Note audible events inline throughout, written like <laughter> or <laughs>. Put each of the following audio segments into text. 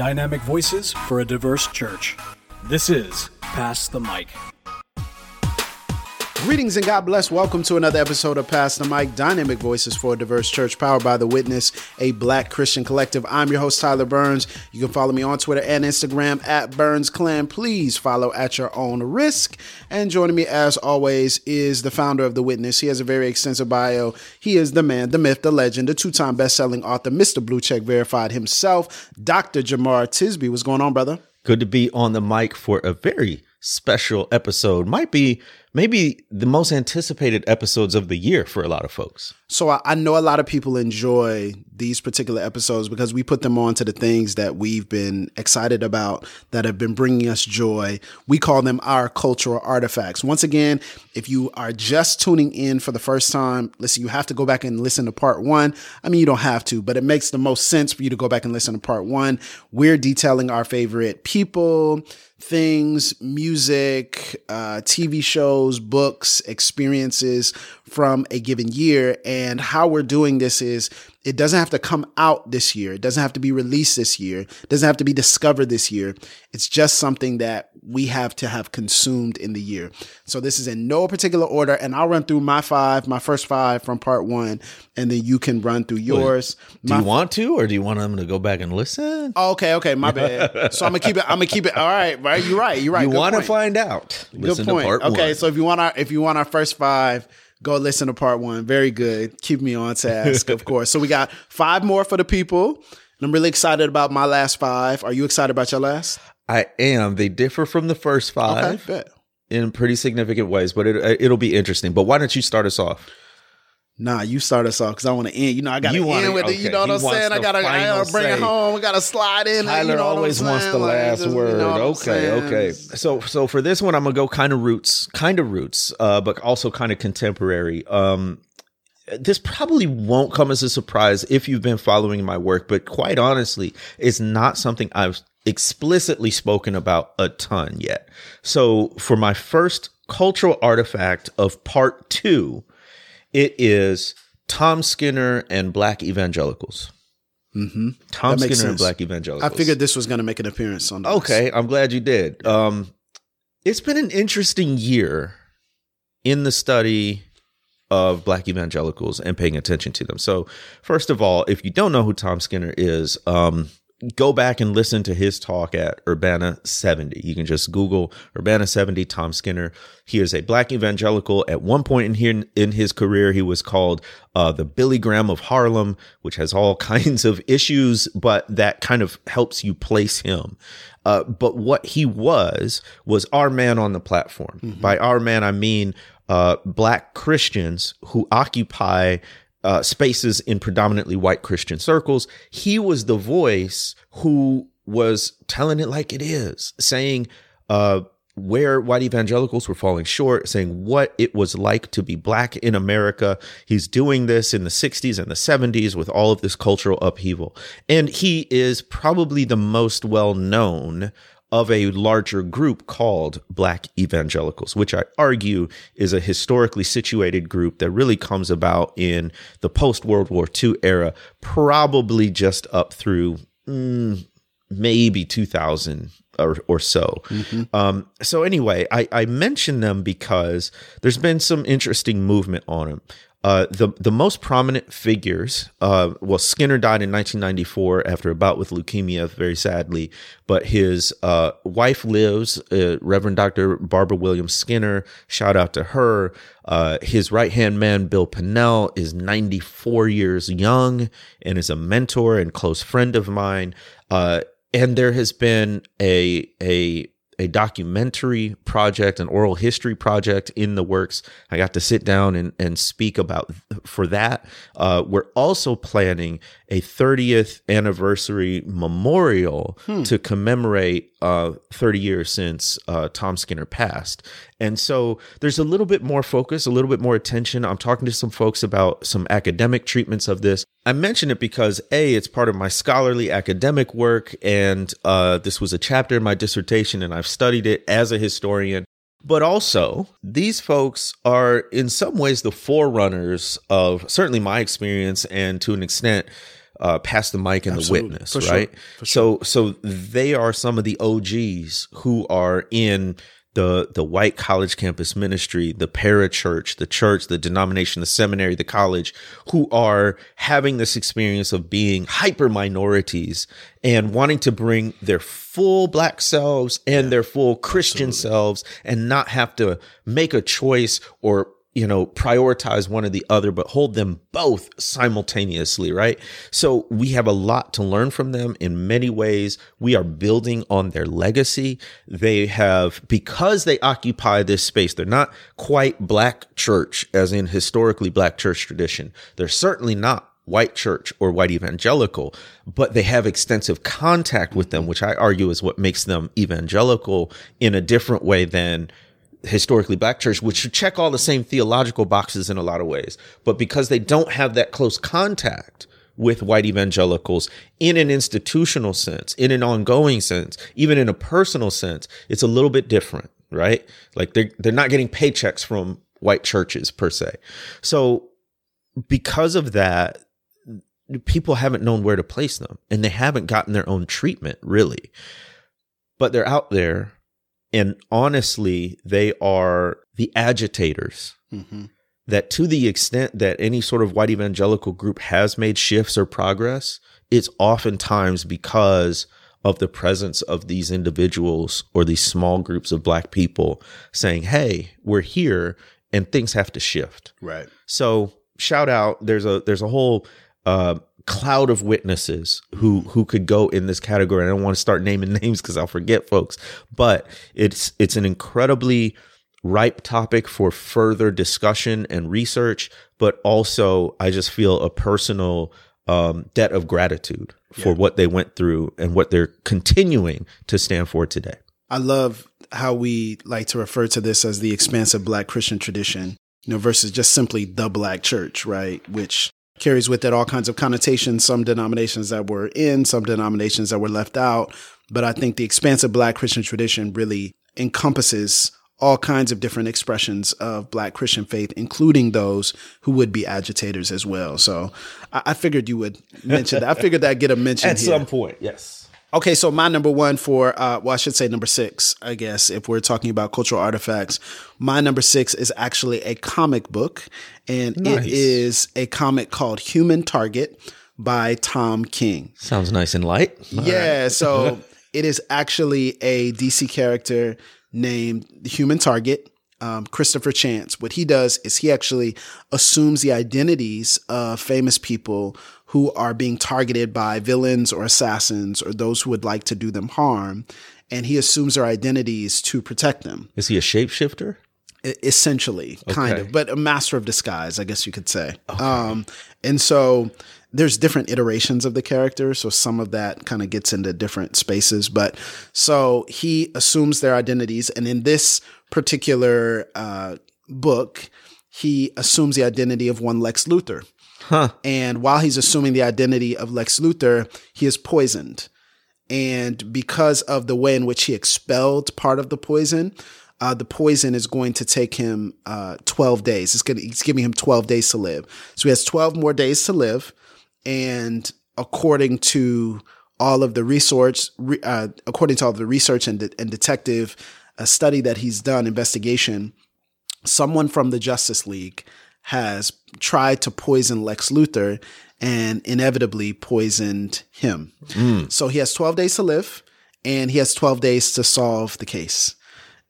dynamic voices for a diverse church. This is Pass the Mic. Greetings and God bless. Welcome to another episode of Pass the Mic Dynamic Voices for a Diverse Church, powered by The Witness, a black Christian collective. I'm your host, Tyler Burns. You can follow me on Twitter and Instagram at Burns Clan. Please follow at your own risk. And joining me, as always, is the founder of The Witness. He has a very extensive bio. He is the man, the myth, the legend, the two time best selling author, Mr. Blue Check Verified himself, Dr. Jemar Tisby. What's going on, brother? Good to be on the mic for a very special episode. Might be maybe the most anticipated episodes of the year for a lot of folks. So I, I, know a lot of people enjoy these particular episodes because we put them on to the things that we've been excited about that have been bringing us joy. We call them our cultural artifacts. Once again, if you are just tuning in for the first time, listen, you have to go back and listen to part one. I mean, you don't have to, but it makes the most sense for you to go back and listen to part one. We're detailing our favorite people, things, music, uh, TV shows, books, experiences from a given year. And how we're doing this is it doesn't have to come out this year. It doesn't have to be released this year. It doesn't have to be discovered this year. It's just something that we have to have consumed in the year. So this is in no particular order. And I'll run through my five, my first five from part one, and then you can run through yours. do my you want to, or do you want them to go back and listen? Oh, okay, okay, my bad. <laughs> so I'm gonna keep it. I'm gonna keep it. All right, right. You're right. You're right. You want to find out? Good point. okay, one. so if you want our if you want our first five, go listen to part one. Very good. Keep me on task, of <laughs> course. So we got five more for the people. And I'm really excited about my last five. Are you excited about your last? I am. They differ from the first five okay, in pretty significant ways, but it, uh, it'll be interesting. But why don't you start us off? Nah, you start us off because I want to end. You know, I got to end with okay. it. You know what I'm saying? I gotta, I gotta bring say. it home. We gotta slide in. Tyler you know always wants the like, last just, word. You know okay, okay. So, so for this one, I'm gonna go kind of roots, kind of roots, uh, but also kind of contemporary. Um, this probably won't come as a surprise if you've been following my work, but quite honestly, it's not something I've explicitly spoken about a ton yet. So, for my first cultural artifact of part two it is Tom Skinner and Black Evangelicals. Mm-hmm. Tom Skinner sense. and Black Evangelicals. I figured this was going to make an appearance on. Okay, I'm glad you did. Um, it's been an interesting year in the study of Black evangelicals and paying attention to them. So, first of all, if you don't know who Tom Skinner is, um, go back and listen to his talk at Urbana 70. You can just Google Urbana 70 Tom Skinner. He is a black evangelical. At one point in here in his career, he was called uh, the Billy Graham of Harlem, which has all <laughs> kinds of issues, but that kind of helps you place him. Uh, but what he was was our man on the platform. Mm-hmm. By our man, I mean uh, black Christians who occupy uh, spaces in predominantly white Christian circles. He was the voice who was telling it like it is, saying uh, where white evangelicals were falling short, saying what it was like to be black in America. He's doing this in the 60s and the 70s with all of this cultural upheaval. And he is probably the most well known of a larger group called Black evangelicals, which I argue is a historically situated group that really comes about in the post World War II era, probably just up through mm, maybe 2000 or, or so. Mm-hmm. Um, so, anyway, I, I mention them because there's been some interesting movement on them. Uh, the the most prominent figures, uh, well, Skinner died in 1994 after a bout with leukemia, very sadly. But his uh, wife lives, uh, Reverend Dr. Barbara Williams Skinner. Shout out to her. Uh, his right hand man, Bill Pannell, is 94 years young and is a mentor and close friend of mine. Uh, and there has been a a a documentary project, an oral history project in the works. I got to sit down and, and speak about for that. Uh, we're also planning a 30th anniversary memorial hmm. to commemorate uh, 30 years since uh, Tom Skinner passed. And so there's a little bit more focus, a little bit more attention. I'm talking to some folks about some academic treatments of this. I mention it because A, it's part of my scholarly academic work, and uh, this was a chapter in my dissertation, and I've studied it as a historian. But also, these folks are in some ways the forerunners of certainly my experience and to an extent uh, Pass the Mic and Absolutely. The Witness, For sure. right? For So so they are some of the OGs who are in the the white college campus ministry, the parachurch, the church, the denomination, the seminary, the college, who are having this experience of being hyper minorities and wanting to bring their full black selves and their full Christian selves and not have to make a choice or you know, prioritize one or the other, but hold them both simultaneously, right? So we have a lot to learn from them in many ways. We are building on their legacy. They have, because they occupy this space, they're not quite black church, as in historically black church tradition. They're certainly not white church or white evangelical, but they have extensive contact with them, which I argue is what makes them evangelical in a different way than historically black church, which should check all the same theological boxes in a lot of ways. But because they don't have that close contact with white evangelicals in an institutional sense, in an ongoing sense, even in a personal sense, it's a little bit different, right? Like they're, they're not getting paychecks from white churches per se. So because of that, people haven't known where to place them and they haven't gotten their own treatment really. But they're out there and honestly, they are the agitators. Mm-hmm. That to the extent that any sort of white evangelical group has made shifts or progress, it's oftentimes because of the presence of these individuals or these small groups of black people saying, Hey, we're here and things have to shift. Right. So shout out. There's a there's a whole uh, cloud of witnesses who who could go in this category. I don't want to start naming <laughs> names because I'll forget folks, but it's it's an incredibly ripe topic for further discussion and research. But also, I just feel a personal um, debt of gratitude for Yeah. what they went through and what they're continuing to stand for today. I love how we like to refer to this as the expansive black Christian tradition, you know, versus just simply the black church, right? Which carries with it all kinds of connotations, some denominations that were in, some denominations that were left out. But I think the expansive black Christian tradition really encompasses all kinds of different expressions of black Christian faith, including those who would be agitators as well. So I, I figured you would mention that. I figured that'd get a mention <laughs> At here. some point, yes. Okay, so my number one for, uh, well, I should say number six, I guess, if we're talking about cultural artifacts. My number six is actually a comic book, and Nice. it is a comic called Human Target by Tom King. Sounds nice and light. yeah, so <laughs> it is actually a DC character named Human Target, um, Christopher Chance. What he does is he actually assumes the identities of famous people who are being targeted by villains or assassins or those who would like to do them harm. And he assumes their identities to protect them, Is he a shapeshifter? essentially, kind Okay. of, but a master of disguise, I guess you could say. Um, and so there's different iterations of the character. So some of that kind of gets into different spaces. But so he assumes their identities. And in this particular uh, book, he assumes the identity of one Lex Luthor. Huh. And while he's assuming the identity of Lex Luthor, he is poisoned. And because of the way in which he expelled part of the poison, uh, the poison is going to take him uh, 12 days. It's, gonna, it's giving him 12 days to live. So he has 12 more days to live. And according to all of the research, re, uh, according to all the research and, de- and detective uh, study that he's done, investigation, someone from the Justice League has tried to poison Lex Luthor and inevitably poisoned him. So he has 12 days to live and he has 12 days to solve the case.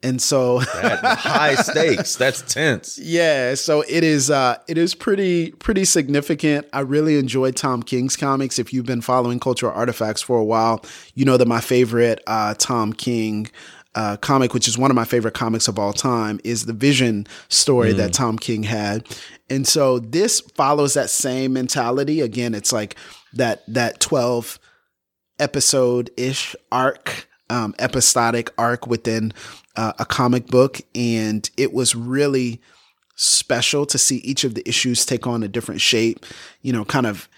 And so high <laughs> stakes. That's tense. yeah, so it is uh it is pretty pretty significant. I really enjoyed Tom King's comics. If you've been following cultural artifacts for a while, you know that my favorite uh Tom King uh, comic, which is one of my favorite comics of all time, is the Vision story that Tom King had, and so this follows that same mentality. Again, it's like that that twelve episode ish arc, um, episodic arc within uh, a comic book. And it was really special to see each of the issues take on a different shape, you know, kind of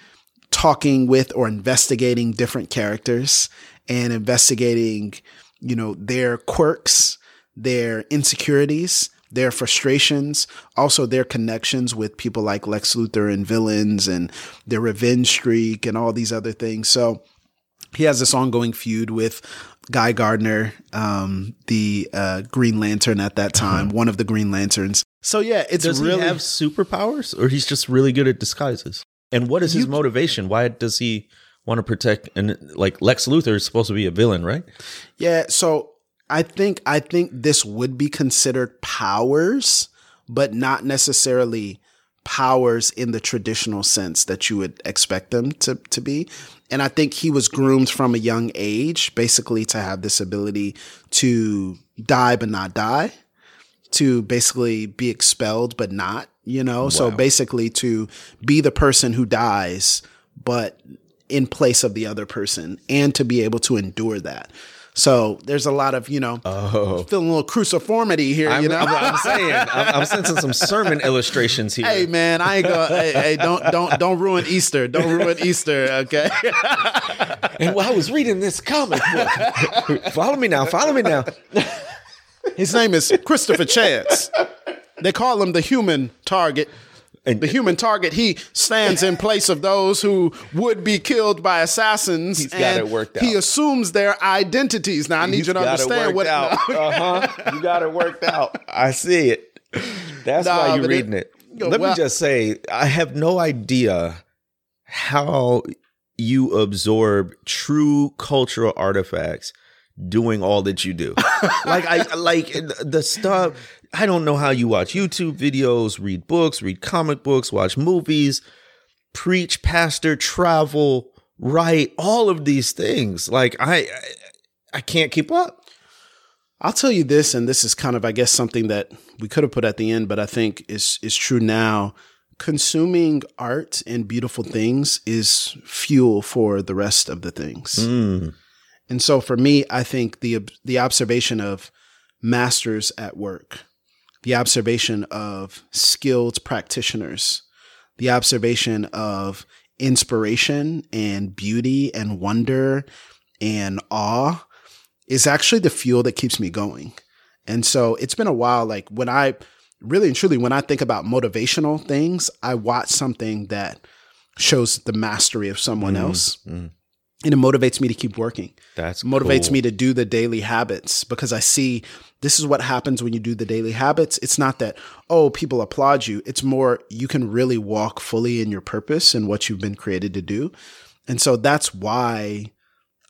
talking with or investigating different characters and investigating, you know, their quirks, their insecurities, their frustrations, also their connections with people like Lex Luthor and villains and their revenge streak and all these other things. So he has this ongoing feud with Guy Gardner, um, the uh, Green Lantern at that time, one of the Green Lanterns. So yeah, it's Does really he have superpowers, or he's just really good at disguises? And what is his You- motivation? Why does he want to protect? And like Lex Luthor is supposed to be a villain, right? Yeah, so I think I think this would be considered powers, but not necessarily powers in the traditional sense that you would expect them to to be. And I think he was groomed from a young age basically to have this ability to die but not die, to basically be expelled but not, you know? So basically to be the person who dies but in place of the other person and to be able to endure that. So there's a lot of, you know, Oh, feeling a little cruciformity here, I'm, you know. I'm, I'm saying I'm, I'm sensing some sermon <laughs> illustrations here. Hey man, I ain't gonna. hey, hey, don't don't don't ruin Easter. Don't ruin Easter. Okay. And while I was reading this comic book, follow me now, follow me now. His name is Christopher Chance. They call him the human target. And- the human target, he stands in place of those who would be killed by assassins. He's got and it worked out. He assumes their identities. Now I need you to got it understand worked what. out. <laughs> Uh huh. You got it worked out. I see it. That's Nah, why you're but it- reading it. Let well- me just say, I have no idea how you absorb true cultural artifacts doing all that you do. <laughs> like I like the stuff. I don't know how you watch YouTube videos, read books, read comic books, watch movies, preach, pastor, travel, write, all of these things. Like I, I, I can't keep up. I'll tell you this, and this is kind of, I guess, something that we could have put at the end, but I think is is true now. Consuming art and beautiful things is fuel for the rest of the things. Mm. And so for me, I think the the observation of masters at work, the observation of skilled practitioners, the observation of inspiration and beauty and wonder and awe is actually the fuel that keeps me going. And so it's been a while like when I really and truly when I think about motivational things, I watch something that shows the mastery of someone else. mm. And it motivates me to keep working That's motivates cool. me to do the daily habits because I see this is what happens when you do the daily habits. It's not that, oh, people applaud you. It's more you can really walk fully in your purpose and what you've been created to do. And so that's why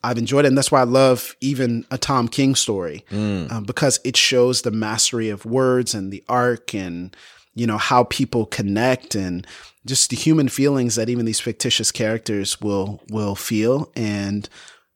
I've enjoyed it. And that's why I love even a Tom King story Mm. um, because it shows the mastery of words and the arc and, you know, how people connect and just the human feelings that even these fictitious characters will will feel and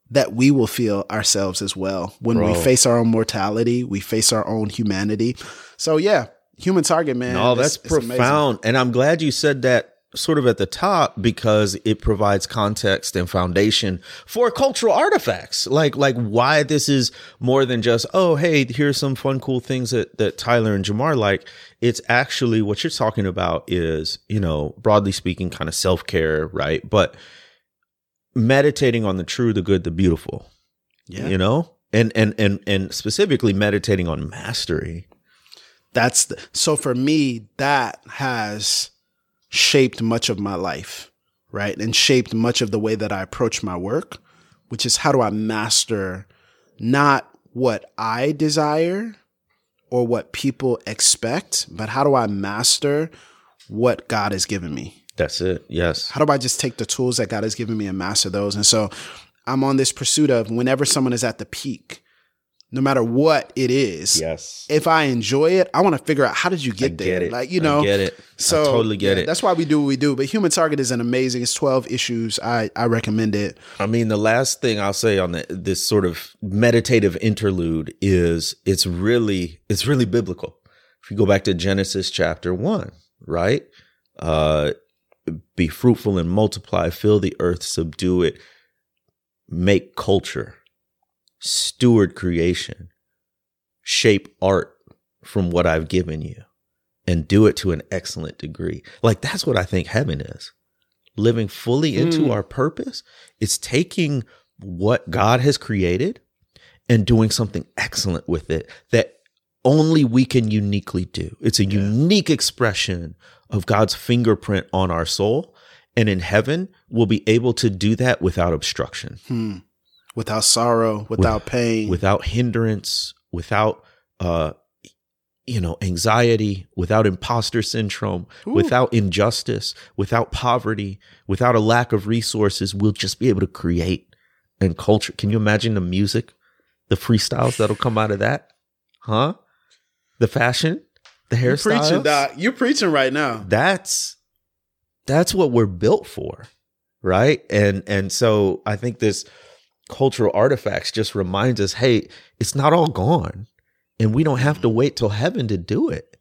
that we will feel ourselves as well. When we face our own mortality we face our own humanity. So yeah human target man No, that's it's profound. And I'm glad you said that sort of at the top because it provides context and foundation for cultural artifacts. Like like why this is more than just, oh, hey, here's some fun cool things that that Tyler and Jemar like. It's actually what you're talking about is, you know, broadly speaking, kind of self-care, right? But meditating on the true, the good, the beautiful. yeah You know? And and and and specifically meditating on mastery. that's the, so for me that has shaped much of my life right and shaped much of the way that i approach my work which is how do i master not what i desire or what people expect but how do i master what god has given me That's it. Yes. how do I just take the tools that God has given me and master those? And so I'm on this pursuit of whenever someone is at the peak, no matter what it is, Yes. if I enjoy it, I want to figure out how did you get I there? get it. Like, you I know, get it. So I totally get yeah, it. That's why we do what we do. But Human Target is an amazing, it's 12 issues. I, I recommend it. I mean, the last thing I'll say on the, this sort of meditative interlude is it's really it's really biblical. If you go back to Genesis chapter one, right? Uh, be fruitful and multiply, fill the earth, subdue it, make culture, steward creation, shape art from what I've given you, and do it to an excellent degree. Like that's what I think heaven is. Living fully into Mm. our purpose. It's taking what God has created and doing something excellent with it that only we can uniquely do. It's a unique expression of God's fingerprint on our soul. And in heaven, we'll be able to do that without obstruction, Without sorrow, without pain. without hindrance, without, uh, you know, anxiety, without imposter syndrome, without injustice, without poverty, without a lack of resources. We'll just be able to create and culture. Can you imagine the music, the freestyles that'll come out of that? Huh? The fashion, the You're preaching, Doc. You're preaching right now. that's that's what we're built for right and and so i think this cultural artifacts just reminds us hey it's not all gone and we don't have to mm-hmm. wait till heaven to do it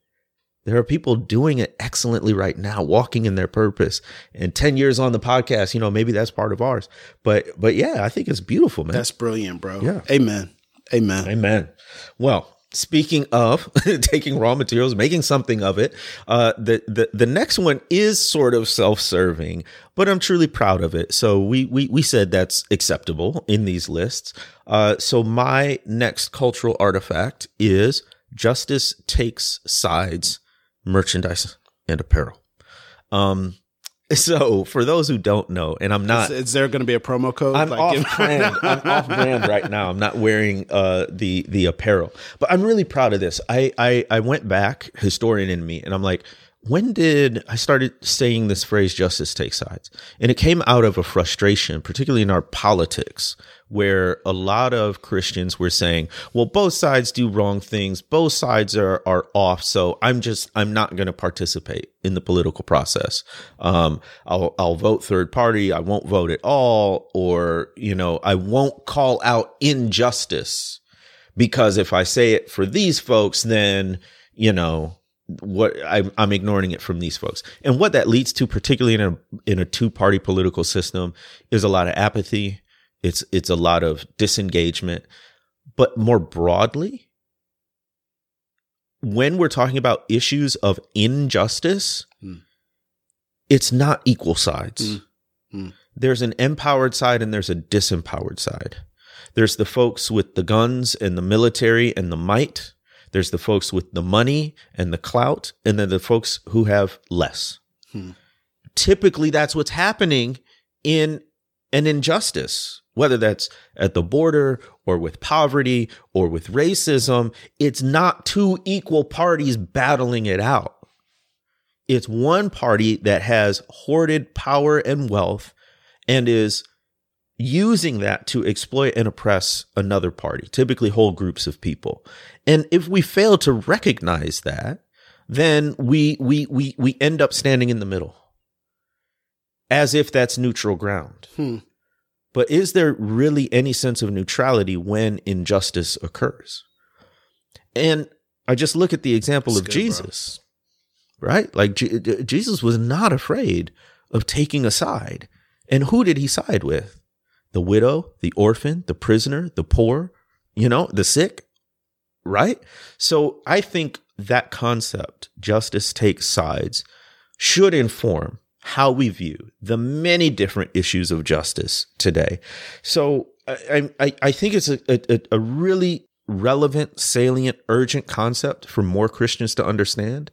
there are people doing it excellently right now walking in their purpose and 10 years on the podcast you know maybe that's part of ours but but yeah i think it's beautiful man That's brilliant, bro. Yeah. Amen. Amen. Amen. Well, speaking of <laughs> taking raw materials, making something of it, uh, the, the the next one is sort of self-serving, but I'm truly proud of it. So we we we said that's acceptable in these lists. Uh, so my next cultural artifact is Justice Takes Sides merchandise and apparel. Um, <laughs> so for those who don't know, and I'm not Is, is there going to be a promo code? I'm Like, off brand. I'm off brand right now. I'm not wearing uh, the the apparel, but I'm really proud of this. I, I I went back, historian in me, and I'm like, when did I started saying this phrase "justice takes sides"? And it came out of a frustration, particularly in our politics, where a lot of Christians were saying, "Well, both sides do wrong things. Both sides are are off. So I'm just I'm not going to participate in the political process. Um, I'll I'll vote third party. I won't vote at all, or you know, I won't call out injustice because if I say it for these folks, then you know." What I'm, I'm ignoring it from these folks and what that leads to particularly in a in a two party political system is a lot of apathy it's it's a lot of disengagement but more broadly when we're talking about issues of injustice Mm. it's not equal sides Mm. Mm. there's an empowered side and there's a disempowered side there's the folks with the guns and the military and the might there's the folks with the money and the clout, and then the folks who have less. Hmm. Typically, that's what's happening in an injustice, whether that's at the border or with poverty or with racism. It's not two equal parties battling it out. It's one party that has hoarded power and wealth and is using that to exploit and oppress another party, typically whole groups of people. And if we fail to recognize that, then we we we we end up standing in the middle. As if that's neutral ground. Hmm. But is there really any sense of neutrality when injustice occurs? And I just look at the example That's of good, bro. Jesus, right? Like Je- Jesus was not afraid of taking a side. And who did he side with? The widow, the orphan, the prisoner, the poor, you know, the sick, right? So I think that concept, justice takes sides, should inform how we view the many different issues of justice today. So I, I, I think it's a, a, a really relevant, salient, urgent concept for more Christians to understand.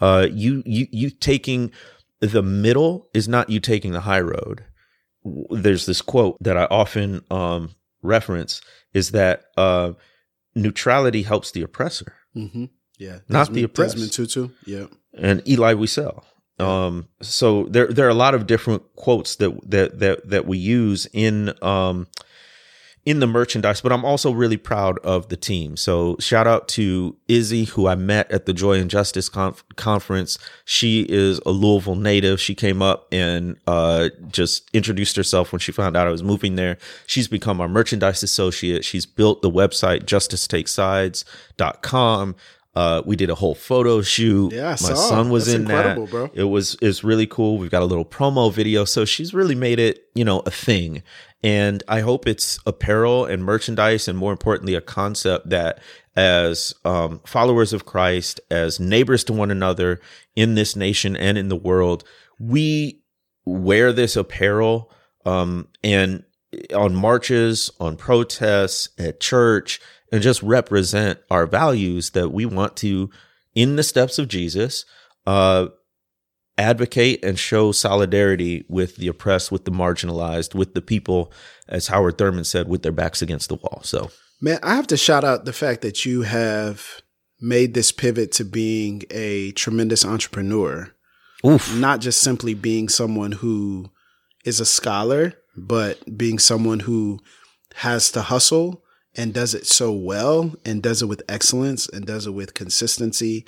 Uh, you, you, you taking the middle is not you taking the high road. There's this quote that I often um, reference is that uh, neutrality helps the oppressor, Mm-hmm. Yeah. Not Desmond- the oppressed. Desmond Tutu. Yeah. and Elie Wiesel. Um, so there there are a lot of different quotes that that that that we use in um in the merchandise, but I'm also really proud of the team. So shout out to Izzy, who I met at the Joy and Justice conf- conference. She is a Louisville native. She came up and uh, just introduced herself when she found out I was moving there. She's become our merchandise associate. She's built the website justicetakeSides.com. Uh, we did a whole photo shoot. Yeah, I My saw. son was That's in incredible, that. bro. It was it's really cool. We've got a little promo video, so she's really made it, you know, a thing. And I hope it's apparel and merchandise, and more importantly, a concept that as um, followers of Christ, as neighbors to one another in this nation and in the world, we wear this apparel um, and on marches, on protests, at church, and just represent our values that we want to, in the steps of Jesus, uh, advocate and show solidarity with the oppressed, with the marginalized, with the people, as Howard Thurman said, with their backs against the wall. So, man, I have to shout out the fact that you have made this pivot to being a tremendous entrepreneur. Oof. Not just simply being someone who is a scholar, but being someone who has to hustle and does it so well and does it with excellence and does it with consistency.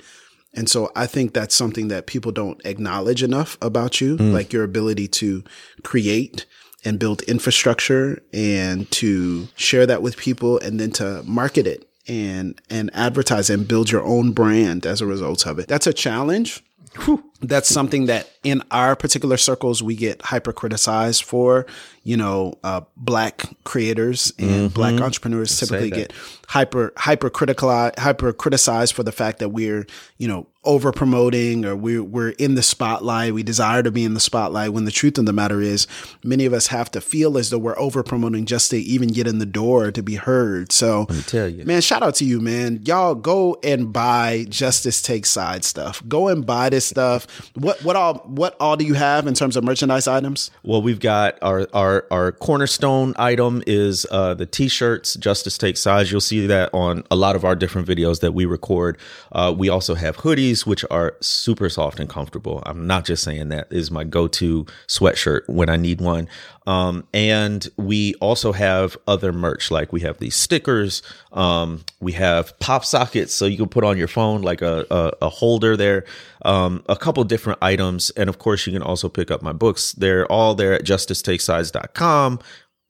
And so I think that's something that people don't acknowledge enough about you, mm. like your ability to create and build infrastructure and to share that with people and then to market it and and advertise and build your own brand as a result of it. That's a challenge. Whew. That's something that in our particular circles we get hyper criticized for. You know, uh, black creators and mm-hmm. black entrepreneurs typically get hyper hyper critical hyper criticized for the fact that we're you know over promoting or we're, we're in the spotlight. We desire to be in the spotlight when the truth of the matter is many of us have to feel as though we're over promoting just to even get in the door to be heard. So tell you, man, shout out to you, man. Y'all go and buy Justice Take Side stuff. Go and buy this stuff. What, what all, what all do you have in terms of merchandise items? Well, we've got our, our, our cornerstone item is, uh, the t-shirts, Justice takes Sides. You'll see that on a lot of our different videos that we record. Uh, we also have hoodies which are super soft and comfortable. I'm not just saying that is my go-to sweatshirt when I need one. Um, and we also have other merch, like we have these stickers. Um, we have pop sockets, so you can put on your phone like a, a, a holder there. Um, a couple different items, and of course, you can also pick up my books. They're all there at justicetakeSides.com.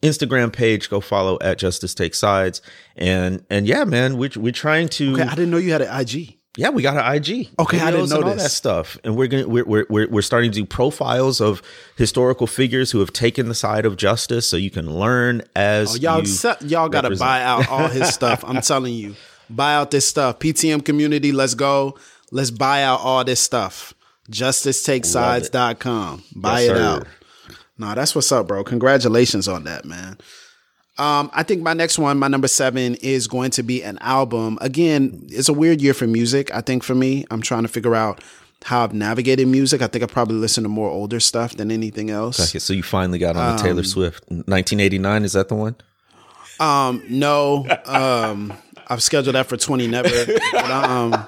Instagram page. Go follow at Justice Take Sides. And and yeah, man, we're we're trying to. Okay, I didn't know you had an IG. Yeah, we got an IG. Okay, I didn't know all that stuff, and we're gonna we're, we're we're starting to do profiles of historical figures who have taken the side of justice, so you can learn as oh, y'all. You y'all got to buy out all his <laughs> stuff. I'm telling you, buy out this stuff. PTM community, let's go. Let's buy out all this stuff. JusticeTakeSides.com. Buy yes, it sir. out. No, that's what's up, bro. Congratulations on that, man. Um, I think my next one, my number seven, is going to be an album. Again, it's a weird year for music. I think for me, I'm trying to figure out how I've navigated music. I think I probably listen to more older stuff than anything else. Okay, so you finally got on the Taylor um, Swift. 1989 is that the one? Um, no. Um, I've scheduled that for 20 never. But, um,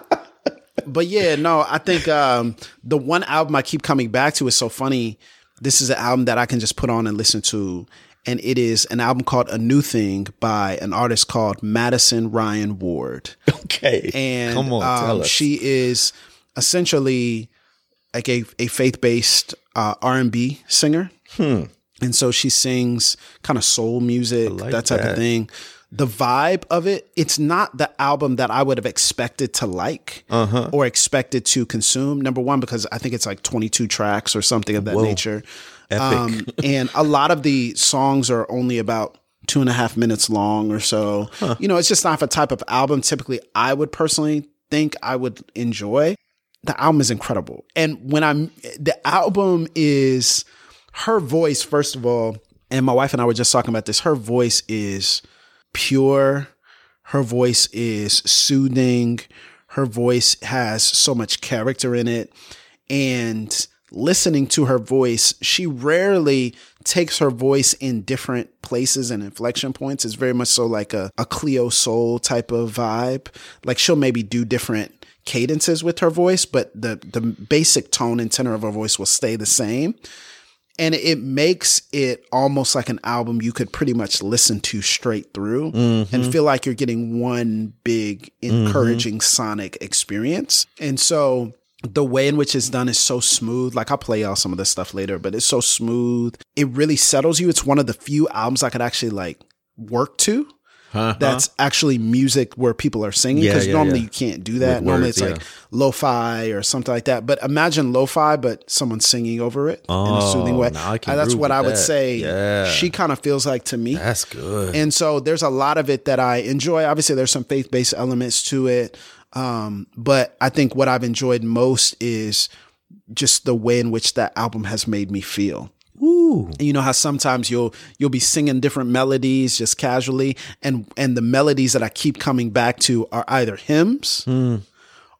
but yeah, no. I think um, the one album I keep coming back to is so funny. This is an album that I can just put on and listen to and it is an album called A New Thing by an artist called Madison Ryann Ward. <laughs> Okay. And Come on, um, she is essentially like a, a faith based uh, R&B singer. Hmm. And so she sings kind of soul music, like that type that. of thing. The vibe of it, it's not the album that I would have expected to like uh-huh. or expected to consume. Number one, because I think it's like 22 tracks or something of that Whoa. nature. Um, and a lot of the songs are only about two and a half minutes long or so. Huh. You know, it's just not a type of album typically I would personally think I would enjoy. The album is incredible. And when I'm, the album is her voice, first of all, and my wife and I were just talking about this. Her voice is pure. Her voice is soothing. Her voice has so much character in it. And listening to her voice, she rarely takes her voice in different places and inflection points. It's very much so like a, a Cleo Sol type of vibe. Like she'll maybe do different cadences with her voice, but the the basic tone and tenor of her voice will stay the same. And it makes it almost like an album you could pretty much listen to straight through mm-hmm. and feel like you're getting one big encouraging mm-hmm. sonic experience. And so the way in which it's done is so smooth. Like I'll play out some of this stuff later, but it's so smooth. It really settles you. It's one of the few albums I could actually like work to. Uh-huh. That's actually music where people are singing because yeah, yeah, normally yeah. you can't do that. With normally words, it's like lo-fi or something like that. But imagine lo-fi, but someone singing over it oh, in a soothing oh, way. that's what I would that. say. She kind of feels like to me. That's good. And so there's a lot of it that I enjoy. Obviously, there's some faith-based elements to it. Um, but I think what I've enjoyed most is just the way in which that album has made me feel. Ooh. And you know how sometimes you'll you'll be singing different melodies just casually, and and the melodies that I keep coming back to are either hymns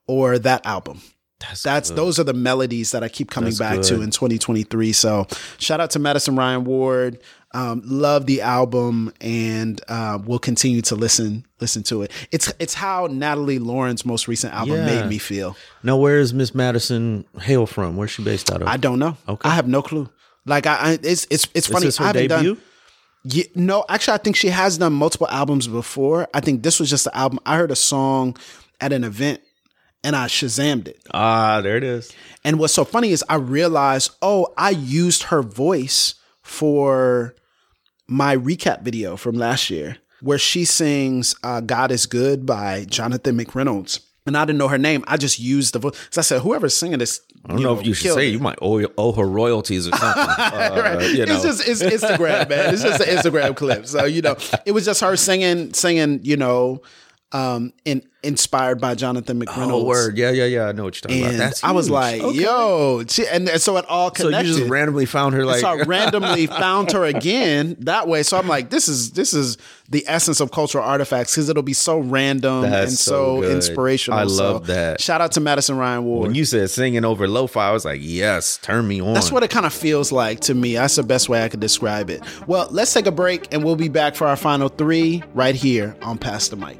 or that album. That's, That's those are the melodies that I keep coming That's back to in 2023. So shout out to Madison Ryann Ward. Um, love the album, and uh, we'll continue to listen listen to it. It's it's how Natalie Lauren's most recent album Yeah. made me feel. Now, where is Miss Madison hail from? Where's she based out of? I don't know. Okay. I have no clue. Like I, I it's it's it's funny. Is this her I haven't debut? done. Yeah, no, actually, I think she has done multiple albums before. I think this was just the album. I heard a song at an event, and I shazammed it. ah, there it is. And what's so funny is I realized, oh, I used her voice for my recap video from last year, where she sings uh, "God Is Good" by Jonathan McReynolds. And I didn't know her name. I just used the voice. So I said, whoever's singing this, I don't know, if you should say it. you might owe, owe her royalties or something. <laughs> Uh, Right. you know. It's just it's Instagram, man. It's just an Instagram clip. So you know, it was just her singing, singing. You know, um, in, inspired by Jonathan McReynolds. oh, word. Yeah, yeah, yeah. I know what you're talking And about. That's I was huge. like, Okay. yo, she, and, and so it all connected. So you just randomly found her like so I <laughs> randomly found her again that way. So I'm like, this is this is the essence of cultural artifacts because it'll be so random That's and so so, inspirational. I love So that. Shout out to Madison Ryann Ward. when you said singing over lo-fi, I was like, yes, turn me on. That's what it kind of feels like to me. That's the best way I could describe it. Well, let's take a break and we'll be back for our final three right here on Pass the Mic.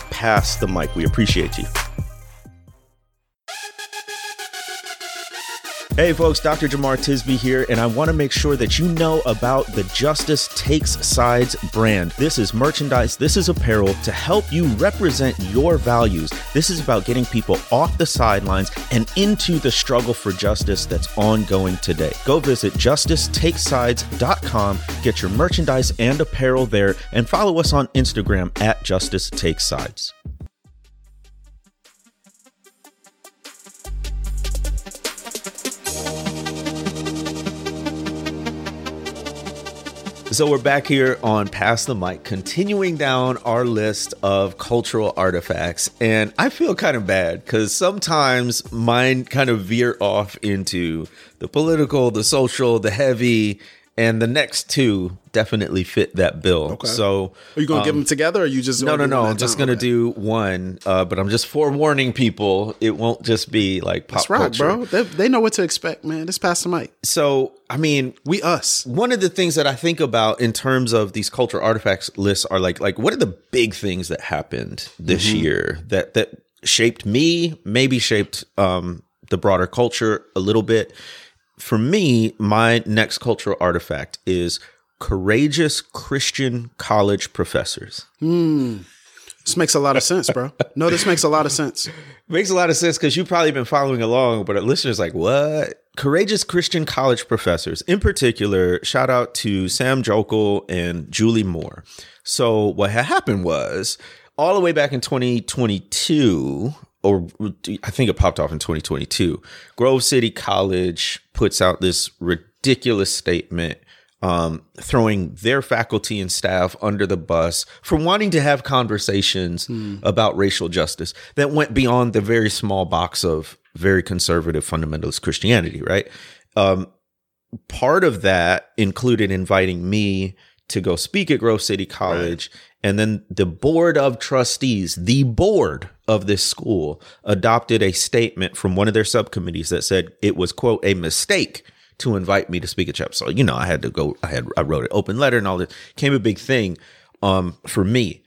pass the mic. We appreciate you. Hey folks, Dr. Jemar Tisby here, and I want to make sure that you know about the Justice Takes Sides brand. This is merchandise, this is apparel to help you represent your values. This is about getting people off the sidelines and into the struggle for justice that's ongoing today. Go visit justicetakesides.com, get your merchandise and apparel there, and follow us on Instagram at Justice Takes Sides. So we're back here on Pass the Mic, continuing down our list of cultural artifacts. And I feel kind of bad because sometimes mine kind of veer off into the political, the social, the heavy, and the next two definitely fit that bill. So Are you going to give them together or are you just Um, no, no, no. I'm just gonna Okay. do one, uh, but I'm just forewarning people. It won't just be like pop That's right, culture. bro. They, they know what to expect, man. Just pass the mic. So, I mean, We us. one of the things that I think about in terms of these culture artifacts lists are like like what are the big things that happened this year that that shaped me, maybe shaped um the broader culture a little bit. For me, my next cultural artifact is courageous Christian college professors. Hmm. This makes a lot of sense, bro. No, this makes a lot of sense. Makes a lot of sense because you've probably been following along, but a listener's like, what? Courageous Christian college professors. In particular, shout out to Sam Joeckel and Julie Moore. So, what had happened was all the way back in 2022, or I think it popped off in 2022, Grove City College puts out this ridiculous statement um, throwing their faculty and staff under the bus for wanting to have conversations about racial justice that went beyond the very small box of very conservative fundamentalist Christianity, right? Um, part of that included inviting me to go speak at Grove City College. And then the board of trustees, the board of this school, adopted a statement from one of their subcommittees that said it was, quote, a mistake to invite me to speak at chapel. So, you know, I had to go, I had, I wrote an open letter and all this. Came a big thing um, for me.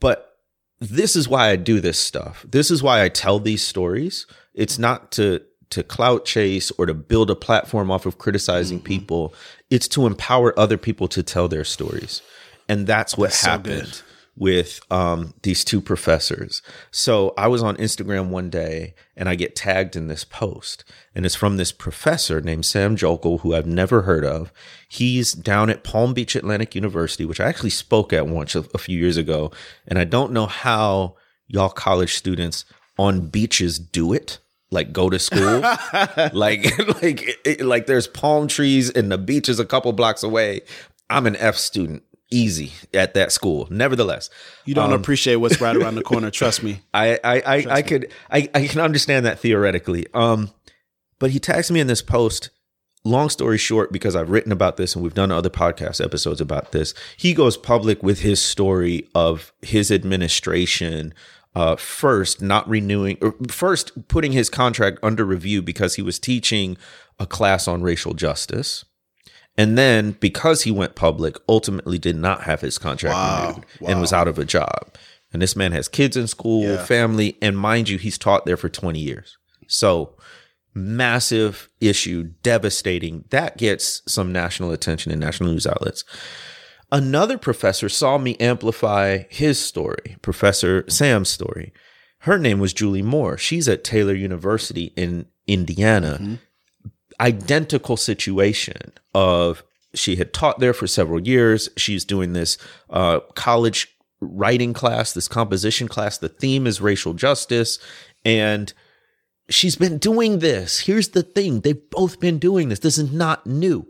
But this is why I do this stuff. This is why I tell these stories. It's not to to clout chase or to build a platform off of criticizing people. It's to empower other people to tell their stories. And that's what so happened good. with um, these two professors. So I was on Instagram one day and I get tagged in this post, and it's from this professor named Sam Joeckel, who I've never heard of. He's down at Palm Beach Atlantic University, which I actually spoke at once a, a few years ago, and I don't know how y'all college students on beaches do it like go to school. <laughs> Like like it, like there's palm trees and the beach is a couple blocks away. I'm an f student easy at that school. Nevertheless You don't appreciate what's right around the <laughs> corner. Trust me. i i i, I could I, I can understand that theoretically. Um but he tags me in this post. Long story short because i've written about this and we've done other podcast episodes about this he goes public with his story of his administration uh, first not renewing or first putting his contract under review because he was teaching a class on racial justice. And then because he went public ultimately did not have his contract Wow. renewed and was out of a job. And this man has kids in school Yeah. family and mind you he's taught there for 20 years. So massive issue devastating. That gets some national attention in national news outlets another professor saw me amplify his story, Professor Sam's story. Her name was Julie Moore. She's at Taylor University in Indiana. Identical situation of she had taught there for several years. She's doing this uh, college writing class, this composition class. The theme is racial justice. And she's been doing this. Here's the thing they've both been doing this. This is not new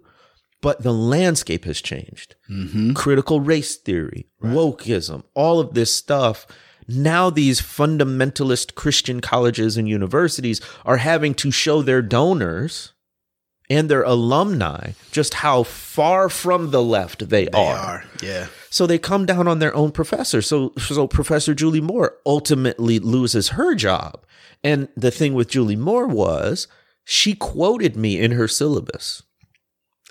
but the landscape has changed. Mm-hmm. Critical race theory, wokeism, all of this stuff. Now, these fundamentalist Christian colleges and universities are having to show their donors and their alumni just how far from the left they, They are. are. Yeah. So they come down on their own professor. So so Professor Julie Moore ultimately loses her job. And the thing with Julie Moore was she quoted me in her syllabus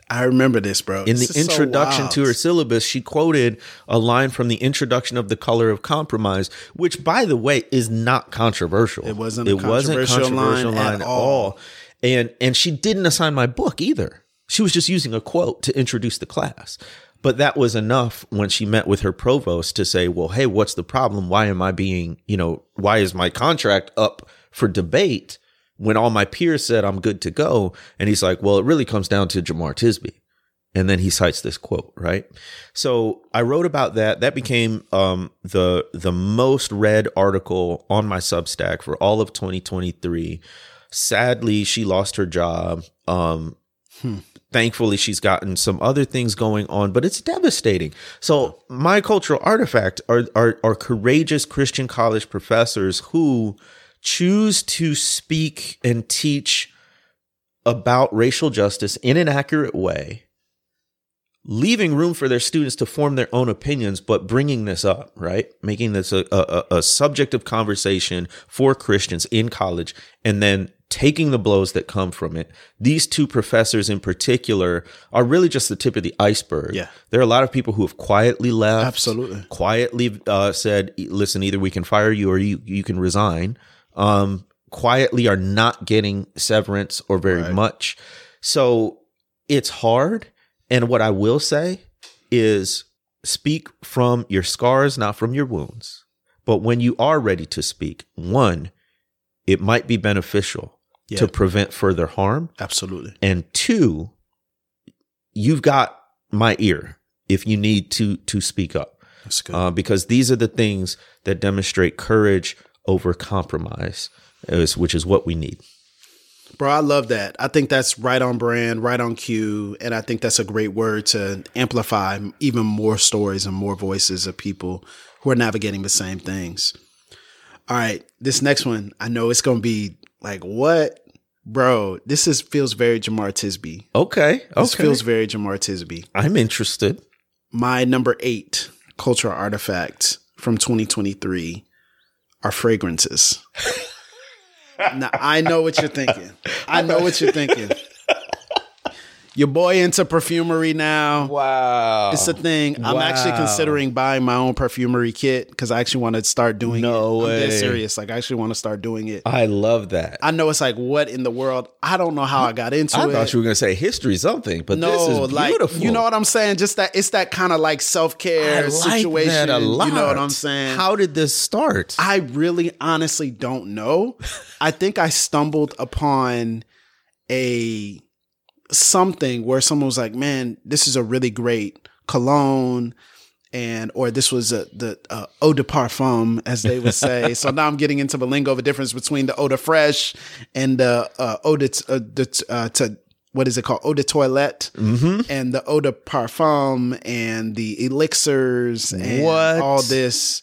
I remember this, bro. in This the is so introduction to her syllabus, she quoted a line from the introduction of the color of compromise, which, by the way, is not controversial. It wasn't a it wasn't controversial line line, at at all. all. And and she didn't assign my book either. She was just using a quote to introduce the class. But that was enough when she met with her provost to say, "Well, hey, what's the problem? Why am I being, you know, why is my contract up for debate?" When all my peers said I'm good to go, and he's like, "Well, it really comes down to Jemar Tisby." and then he cites this quote right? So i wrote about that. That became um, the the most read article on my substack for all of 2023 sadly she lost her job. Um, thankfully she's gotten some other things going on but it's devastating. So my cultural artifact are, are are courageous christian college professors who choose to speak and teach about racial justice in an accurate way leaving room for their students to form their own opinions, but bringing this up, right? Making this a, a, a subject of conversation for Christians in college and then taking the blows that come from it. These two professors in particular are really just the tip of the iceberg. Yeah. There are a lot of people who have quietly left. Absolutely. Quietly uh, said, listen, either we can fire you or you, you can resign. Um, quietly are not getting severance or very Right. much. So it's hard. And what I will say is speak from your scars, not from your wounds. But when you are ready to speak, one, it might be beneficial Yeah. to prevent further harm. Absolutely. And two, you've got my ear if you need to to speak up. That's good. Uh, because these are the things that demonstrate courage over compromise, which is what we need. Bro, I love that. I think that's right on brand, right on cue. And I think that's a great word to amplify even more stories and more voices of people who are navigating the same things. All right. This next one, I know it's going to be like, what? Bro, this is feels very Jemar Tisby. Okay. This feels very Jemar Tisby. I'm interested. My number eight cultural artifact from 2023 are fragrances. now, I know what you're thinking. I know what you're thinking. Your boy into perfumery now. Wow. It's a thing. I'm actually considering buying my own perfumery kit because I actually want to start doing No it. I'm dead serious. Like I actually want to start doing it. I love that. I know it's like what in the world? I don't know how I got into I it. I thought you were going to say history something, but no, this is like beautiful. you know what I'm saying? Just that it's that kind of like self I care like situation. that a lot. You know what I'm saying? How did this start? I really honestly don't know. I think I stumbled upon a something where someone was like, "Man, this is a really great cologne." And or this was a, the uh, eau de parfum, as they would say. <laughs> so now I'm getting into the lingo of a difference between the eau de fresh and the uh, eau de uh, de, uh, to what is it called eau de toilette and the eau de parfum and the elixirs and What? all this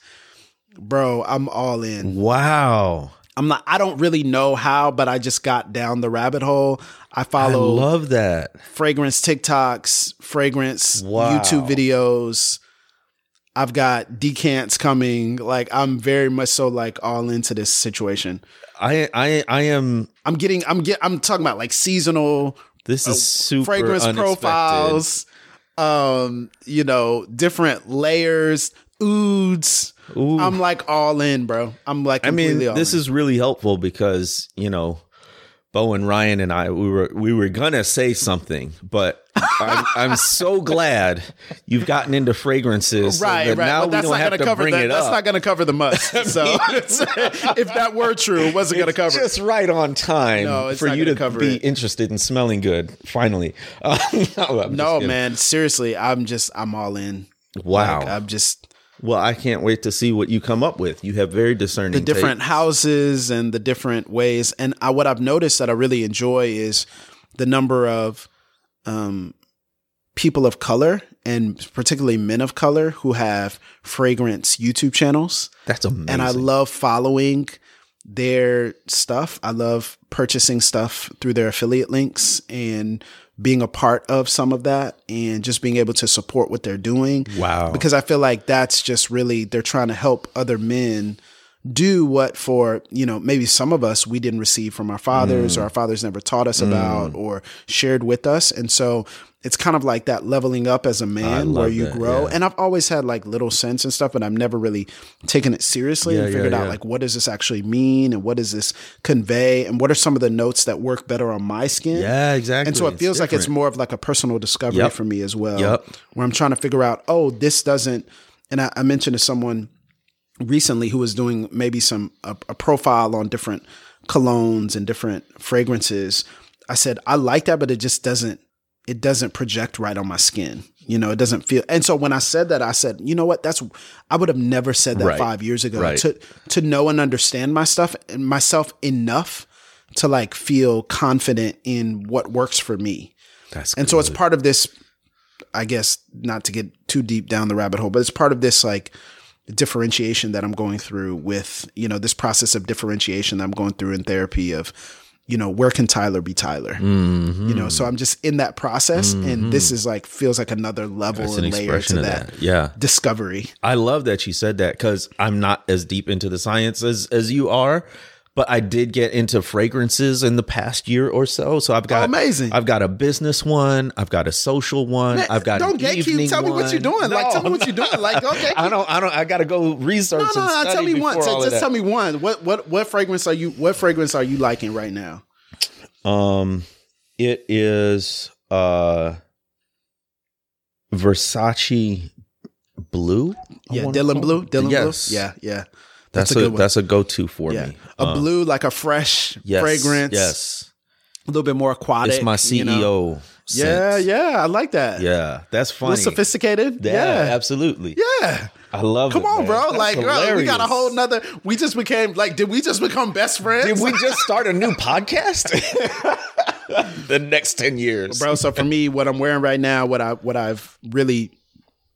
bro i'm all in wow. i'm not i don't really know how but i just got down the rabbit hole i I follow love that. fragrance tiktoks fragrance Wow. youtube videos i've got decants coming like i'm very much so like all into this situation I I I am i'm getting i'm get i'm talking about like seasonal this is super Uh, fragrance unexpected. profiles um you know different layers ouds Ooh. i'm like all in bro i'm like I mean, this in. is really helpful because you know, Bo and Ryan and I we were we were gonna say something, but I'm, <laughs> I'm so glad you've gotten into fragrances, so Right, that right. Now but we that's don't have going to to cover bring that. it That's up. not to cover the must. <laughs> So <laughs> if that were true, it wasn't going to cover. it. just right on time No, for you gonna cover be it. interested in smelling good. Finally, uh, no, No, man. Seriously, I'm just I'm all in. Wow. Like, I'm just well, I can't wait to see what you come up with. You have very discerning. the different houses and the different ways. And I, what I've noticed that I really enjoy is the number of um, people of color and particularly men of color who have fragrance YouTube channels. That's amazing. and I love following their stuff. I love purchasing stuff through their affiliate links and being a part of some of that and just being able to support what they're doing. Wow. Because I feel like that's just really they're trying to help other men do what for, you know, maybe some of us we didn't receive from our fathers or Mm. our fathers never taught us about or shared with us. And so it's kind of like that leveling up as a man where you that, grow. yeah. And I've always had like little sense and stuff, but I've never really taken it seriously Yeah, and yeah, figured out yeah. like what does this actually mean and what does this convey and what are some of the notes that work better on my skin. Yeah, exactly. And so it It's feels like it's more of like a personal discovery Yep. for me as well. Yep. Where I'm trying to figure out, oh, this doesn't and I, I mentioned to someone recently who was doing maybe some a, a profile on different colognes and different fragrances. I said, I like that, but it just doesn't it doesn't project right on my skin. You know, it doesn't feel. And so when I said that, I said, you know what? That's I would have never said that Right. five years ago. Right. To to know and understand my stuff and myself enough to like feel confident in what works for me. That's And so it's part of this, I guess, not to get too deep down the rabbit hole, but it's part of this like differentiation that I'm going through with, you know, this process of differentiation that I'm going through in therapy of, you know, where can Tyler be Tyler? Mm-hmm. You know, so I'm just in that process and this is like feels like another level That's an and layer expression to that, that. Yeah. discovery. I love that you said that because I'm not as deep into the science as, as you are, but I did get into fragrances in the past year or so. So I've got Oh, amazing. I've got a business one, I've got a social one, Man, I've got don't gatekeep. Tell me what you're doing. Like, tell me what you're doing. Like, <laughs> okay. I don't. I don't. I got to go research. No, no, no. Tell me one. Just, just tell me one. What what what fragrance are you? What fragrance are you liking right now? Um, it is uh Versace blue. I Yeah, Dylan Blue. Dylan yes. Blue. Yeah, yeah. That's, a a, one. that's a go to for Yeah, me. A Um, blue like a fresh yes, fragrance. Yes, a little bit more aquatic. it's my you CEO. know? Yeah, yeah. I like that. yeah. That's funny. sophisticated. Yeah, Yeah, absolutely. yeah. I love. Come it, on, man. bro. That's like, bro, we got a whole nother. We just became like, did we just become best friends? Did we just start a new <laughs> podcast? <laughs> the next ten years, bro? So for me, what I'm wearing right now, what I what I've really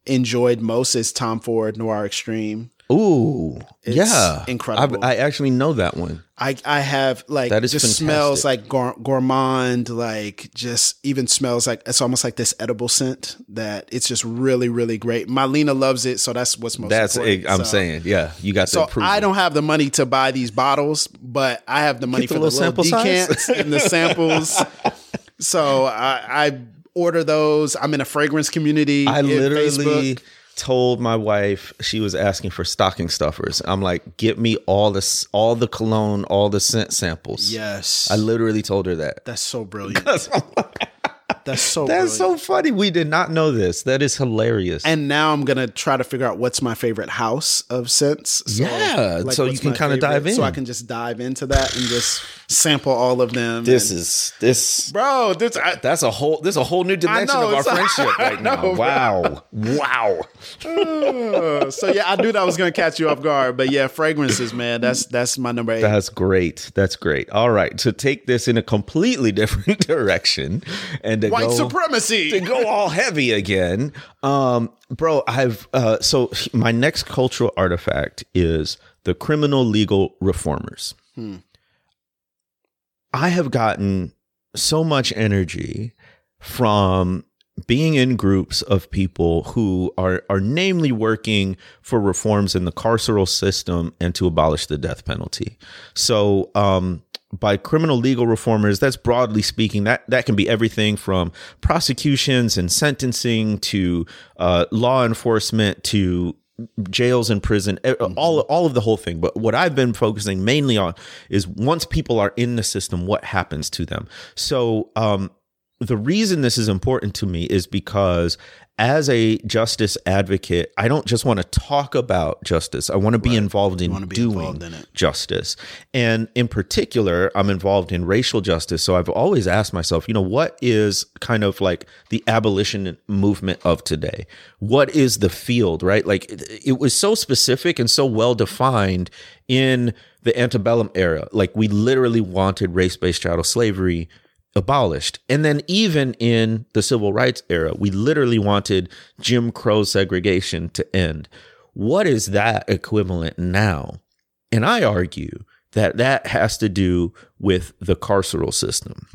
enjoyed most is Tom Ford Noir Extreme. Ooh, It's yeah, incredible. I, I actually know that one. I I have like That is just fantastic. smells like gourmand, like just even smells like it's almost like this edible scent that it's just really really great. Mylena loves it, so that's what's most. That's important. I'm So- saying, yeah, you got So. I don't have the money to buy these bottles, but I have the money the for the little little sample size? decants and the samples. <laughs> so I, I order those. I'm in a fragrance community. I literally Facebook. Told my wife she was asking for stocking stuffers. I'm like, get me all this, all the cologne, all the scent samples. Yes. I literally told her that. That's so brilliant. <laughs> That's, so that's so funny. We did not know this. That is hilarious. and now I'm gonna try to figure out what's my favorite house of scents. So, Yeah, so you can kinda dive favorite, So I can just dive into that and just sample all of them. this and- is this. bro. This I, That's a whole. This is a whole new dimension know, of our <laughs> friendship right I now. wow, wow. Uh, so yeah, I knew that was gonna catch you off guard, but yeah, fragrances, man. That's that's my number eight. That's great. That's great. All right, to take this in a completely <laughs> different direction and to White go, supremacy. to go all heavy again. Um, bro, I've uh, so my next cultural artifact is the criminal legal reformers. I have gotten so much energy from being in groups of people who are are namely working for reforms in the carceral system and to abolish the death penalty. So um by criminal legal reformers, that's broadly speaking, that, that can be everything from prosecutions and sentencing to uh, law enforcement to jails and prison, eh, all all of the whole thing. But what I've been focusing mainly on is once people are in the system, what happens to them. So um, the reason this is important to me is because as a justice advocate, I don't just want to talk about justice. I want to be involved in be doing involved in it. justice. And in particular, I'm involved in racial justice. So I've always asked myself, you know, what is kind of like the abolition movement of today? What is the field, right? Like it, it was so specific and so well defined in the antebellum era. Like we literally wanted race based chattel slavery abolished. And then even in the civil rights era, we literally wanted Jim Crow segregation to end. What is that equivalent now? And I argue that that has to do with the carceral system.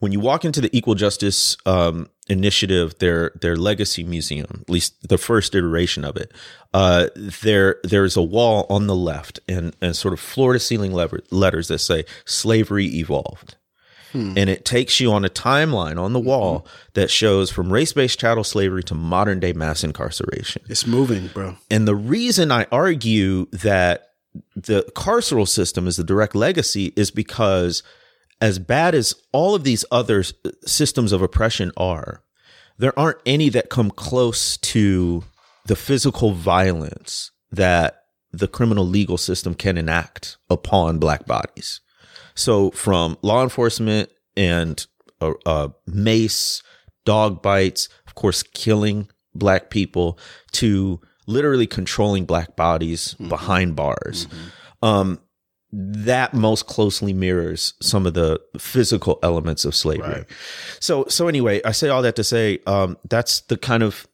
When you walk into the Equal Justice um, Initiative, their their legacy museum, at least the first iteration of it, uh, there there's a wall on the left and, and sort of floor to ceiling letters that say "Slavery evolved." Hmm. and it takes you on a timeline on the mm-hmm. wall that shows from race-based chattel slavery to modern day mass incarceration. It's moving, bro. And the reason I argue that the carceral system is the direct legacy is because as bad as all of these other systems of oppression are, there aren't any that come close to the physical violence that the criminal legal system can enact upon black bodies. So from law enforcement and uh, uh, mace, dog bites, of course, killing black people, to literally controlling black bodies behind bars. Um, that most closely mirrors some of the physical elements of slavery. Right. So, so anyway, I say all that to say um, that's the kind of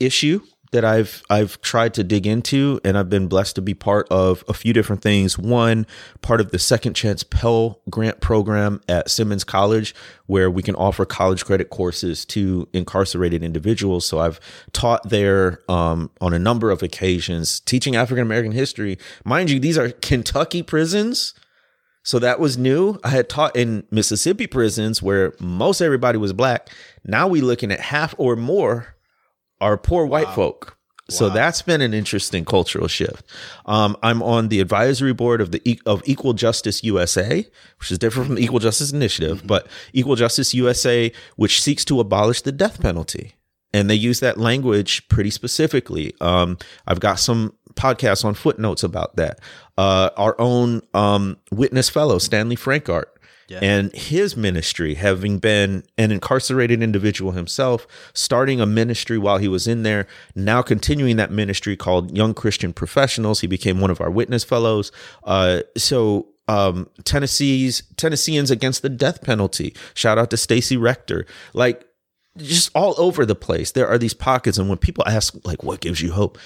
issue that I've I've tried to dig into, and I've been blessed to be part of a few different things. One, part of the Second Chance Pell Grant program at Simmons College, where we can offer college credit courses to incarcerated individuals. So I've taught there um, on a number of occasions, teaching African American history. Mind you, these are Kentucky prisons. So that was new. I had taught in Mississippi prisons where most everybody was black. Now we're looking at half or more are poor white folk. So that's been an interesting cultural shift. Um, I'm on the advisory board of the E- of Equal Justice USA, which is different from the Equal Justice Initiative, but Equal Justice USA, which seeks to abolish the death penalty, and they use that language pretty specifically. Um, I've got some podcasts on footnotes about that. Uh, our own um, witness fellow Stanley Frankart and his ministry, having been an incarcerated individual himself, starting a ministry while he was in there, now continuing that ministry called Young Christian Professionals. He became one of our witness fellows. Uh, so um, Tennessee's Tennesseans against the death penalty. Shout out to Stacy Rector. Like just all over the place. There are these pockets, and when people ask, like, what gives you hope?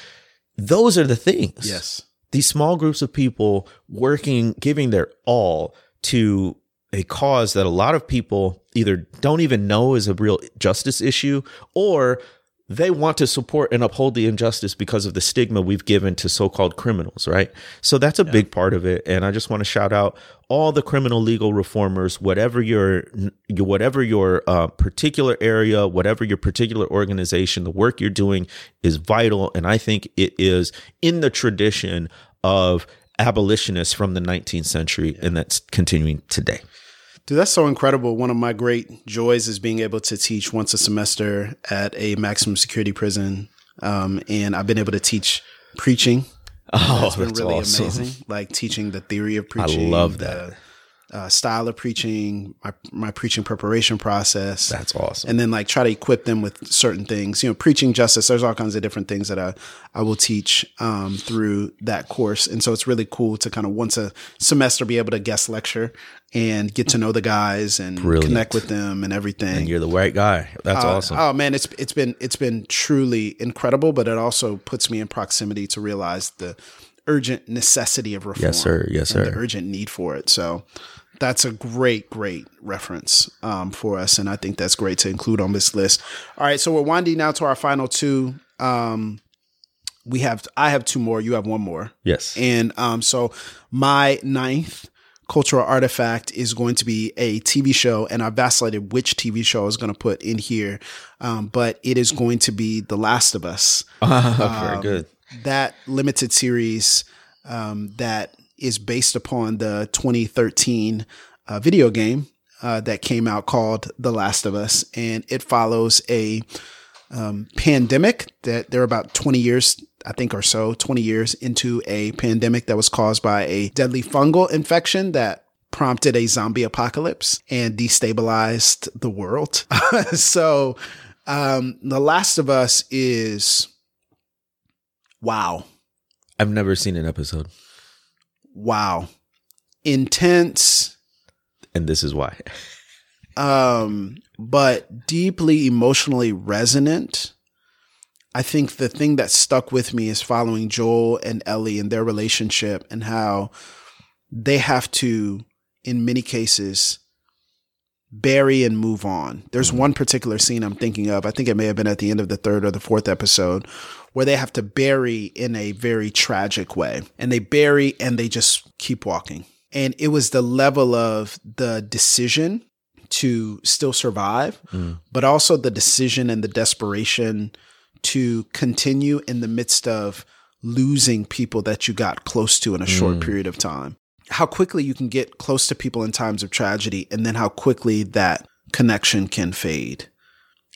Those are the things Yes. these small groups of people working, giving their all to a cause that a lot of people either don't even know is a real justice issue or they want to support and uphold the injustice because of the stigma we've given to so-called criminals, right? So that's a yeah. big part of it. And I just want to shout out all the criminal legal reformers, whatever your whatever your uh, particular area, whatever your particular organization, the work you're doing is vital, and I think it is in the tradition of abolitionists from the 19th century, yeah. and that's continuing today. Dude, that's so incredible. One of my great joys is being able to teach once a semester at a maximum security prison. Um, and I've been able to teach preaching. Oh, that's been really awesome. amazing. Like teaching the theory of preaching. I love that. The, uh, style of preaching, my, my preaching preparation process. That's awesome. And then like try to equip them with certain things. You know, preaching justice. There's all kinds of different things that I I will teach um, through that course, and so it's really cool to kind of once a semester be able to guest lecture and get to know the guys and Brilliant. connect with them and everything. And you're the right guy. That's uh, awesome. Oh man, it's it's been it's been truly incredible, but it also puts me in proximity to realize the urgent necessity of reform. Yes, sir. Yes, sir. the urgent need for it. So that's a great, great reference um, for us, and I think that's great to include on this list. All right, so we're winding now to our final two. Um, we have I have two more. You have one more. Yes, and um, so my ninth cultural artifact is going to be a TV show, and I vacillated which TV show I was going to put in here, um, but it is going to be The Last of Us. Uh, <laughs> very good. That limited series um, that is based upon the 2013 uh, video game uh, that came out called The Last of Us, and it follows a um, pandemic that they're about 20 years, I think, or so, 20 years into a pandemic that was caused by a deadly fungal infection that prompted a zombie apocalypse and destabilized the world. <laughs> so, um, The Last of Us is wow. I've never seen an episode wow, intense. And this is why. um, but deeply emotionally resonant. I think the thing that stuck with me is following Joel and Ellie and their relationship and how they have to, in many cases, bury and move on. There's mm-hmm. one particular scene I'm thinking of. I think it may have been at the end of the third or the fourth episode where they have to bury in a very tragic way. And they bury and they just keep walking. And it was the level of the decision to still survive, mm. but also the decision and the desperation to continue in the midst of losing people that you got close to in a short mm. period of time. How quickly you can get close to people in times of tragedy, and then how quickly that connection can fade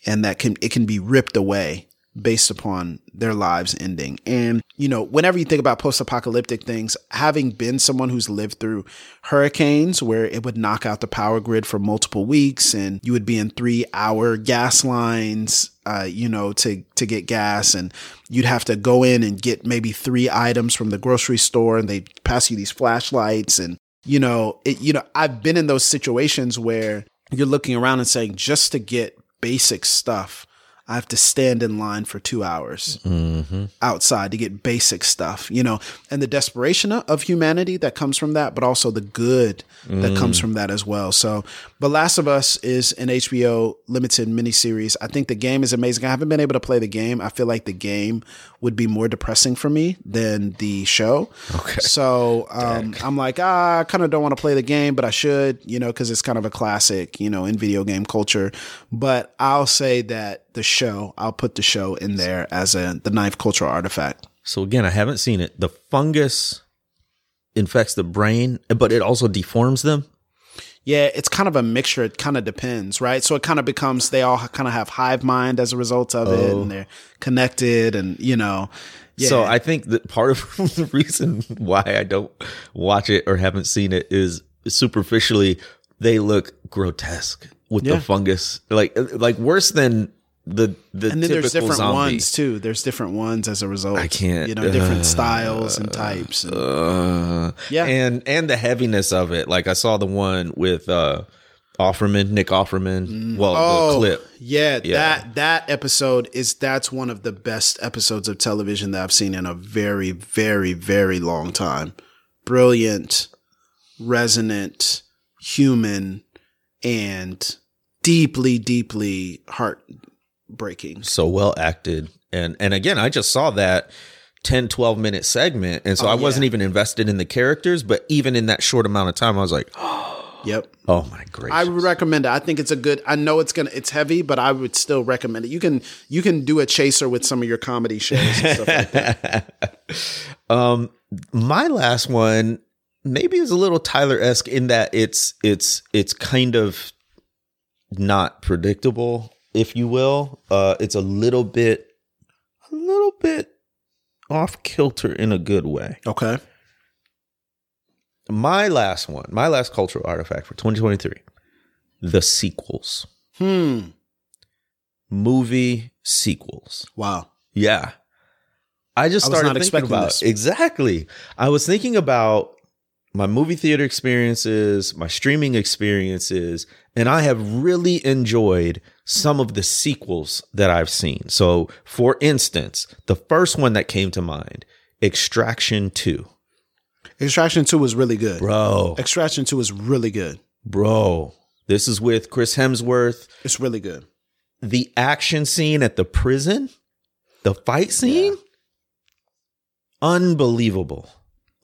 and that can it can be ripped away based upon their lives ending. And, you know, whenever you think about post apocalyptic things, having been someone who's lived through hurricanes where it would knock out the power grid for multiple weeks and you would be in three hour gas lines, uh, you know, to, to get gas and you'd have to go in and get maybe three items from the grocery store and they pass you these flashlights and, you know, it, you know, I've been in those situations where you're looking around and saying just to get basic stuff I have to stand in line for two hours mm-hmm. outside to get basic stuff, you know, and the desperation of humanity that comes from that, but also the good mm. that comes from that as well. So, but Last of Us is an HBO limited miniseries. I think the game is amazing. I haven't been able to play the game. I feel like the game would be more depressing for me than the show. Okay. So um, I'm like, ah, I kind of don't want to play the game, but I should, you know, because it's kind of a classic, you know, in video game culture. But I'll say that the show. I'll put the show in there as a the ninth cultural artifact. So again, I haven't seen it. The fungus infects the brain, but it also deforms them. Yeah, it's kind of a mixture. It kind of depends, right? So it kind of becomes they all kind of have hive mind as a result of oh. it, and oh. they're connected, and you know. Yeah. So I think that part of <laughs> the reason why I don't watch it or haven't seen it is superficially they look grotesque with yeah. the fungus, like like worse than the the and then there's different zombie. ones too. There's different ones as a result. I can't, you know, different uh, styles and types. And, uh, yeah, and and the heaviness of it. Like I saw the one with uh Offerman, Nick Offerman. Mm. Well, oh, the clip. Yeah, yeah, that that episode is that's one of the best episodes of television that I've seen in a very, very, very long time. Brilliant, resonant, human, and deeply, deeply heart breaking. so well acted and and again i just saw that 10 12 minute segment and so Oh, i wasn't even invested in the characters but even in that short amount of time i was like oh, <gasps> Yep. oh my gracious I would recommend it. I think it's a good. I know it's gonna. It's heavy, but I would still recommend it. You can you can do a chaser with some of your comedy shows and stuff like that. <laughs> um my last one maybe is a little tyler-esque in that it's it's it's kind of not predictable if you will uh it's a little bit a little bit off kilter in a good way Okay. my last one, my last cultural artifact for 2023, the sequels, Hmm. movie sequels. Wow. Yeah. I just I started thinking about this. exactly. I was thinking about my movie theater experiences, my streaming experiences, and I have really enjoyed some of the sequels that I've seen. So, for instance, the first one that came to mind, Extraction 2. Extraction Two was really good. Bro, Extraction Two was really good. bro, this is with Chris Hemsworth. It's really good. the action scene at the prison, the fight scene, unbelievable,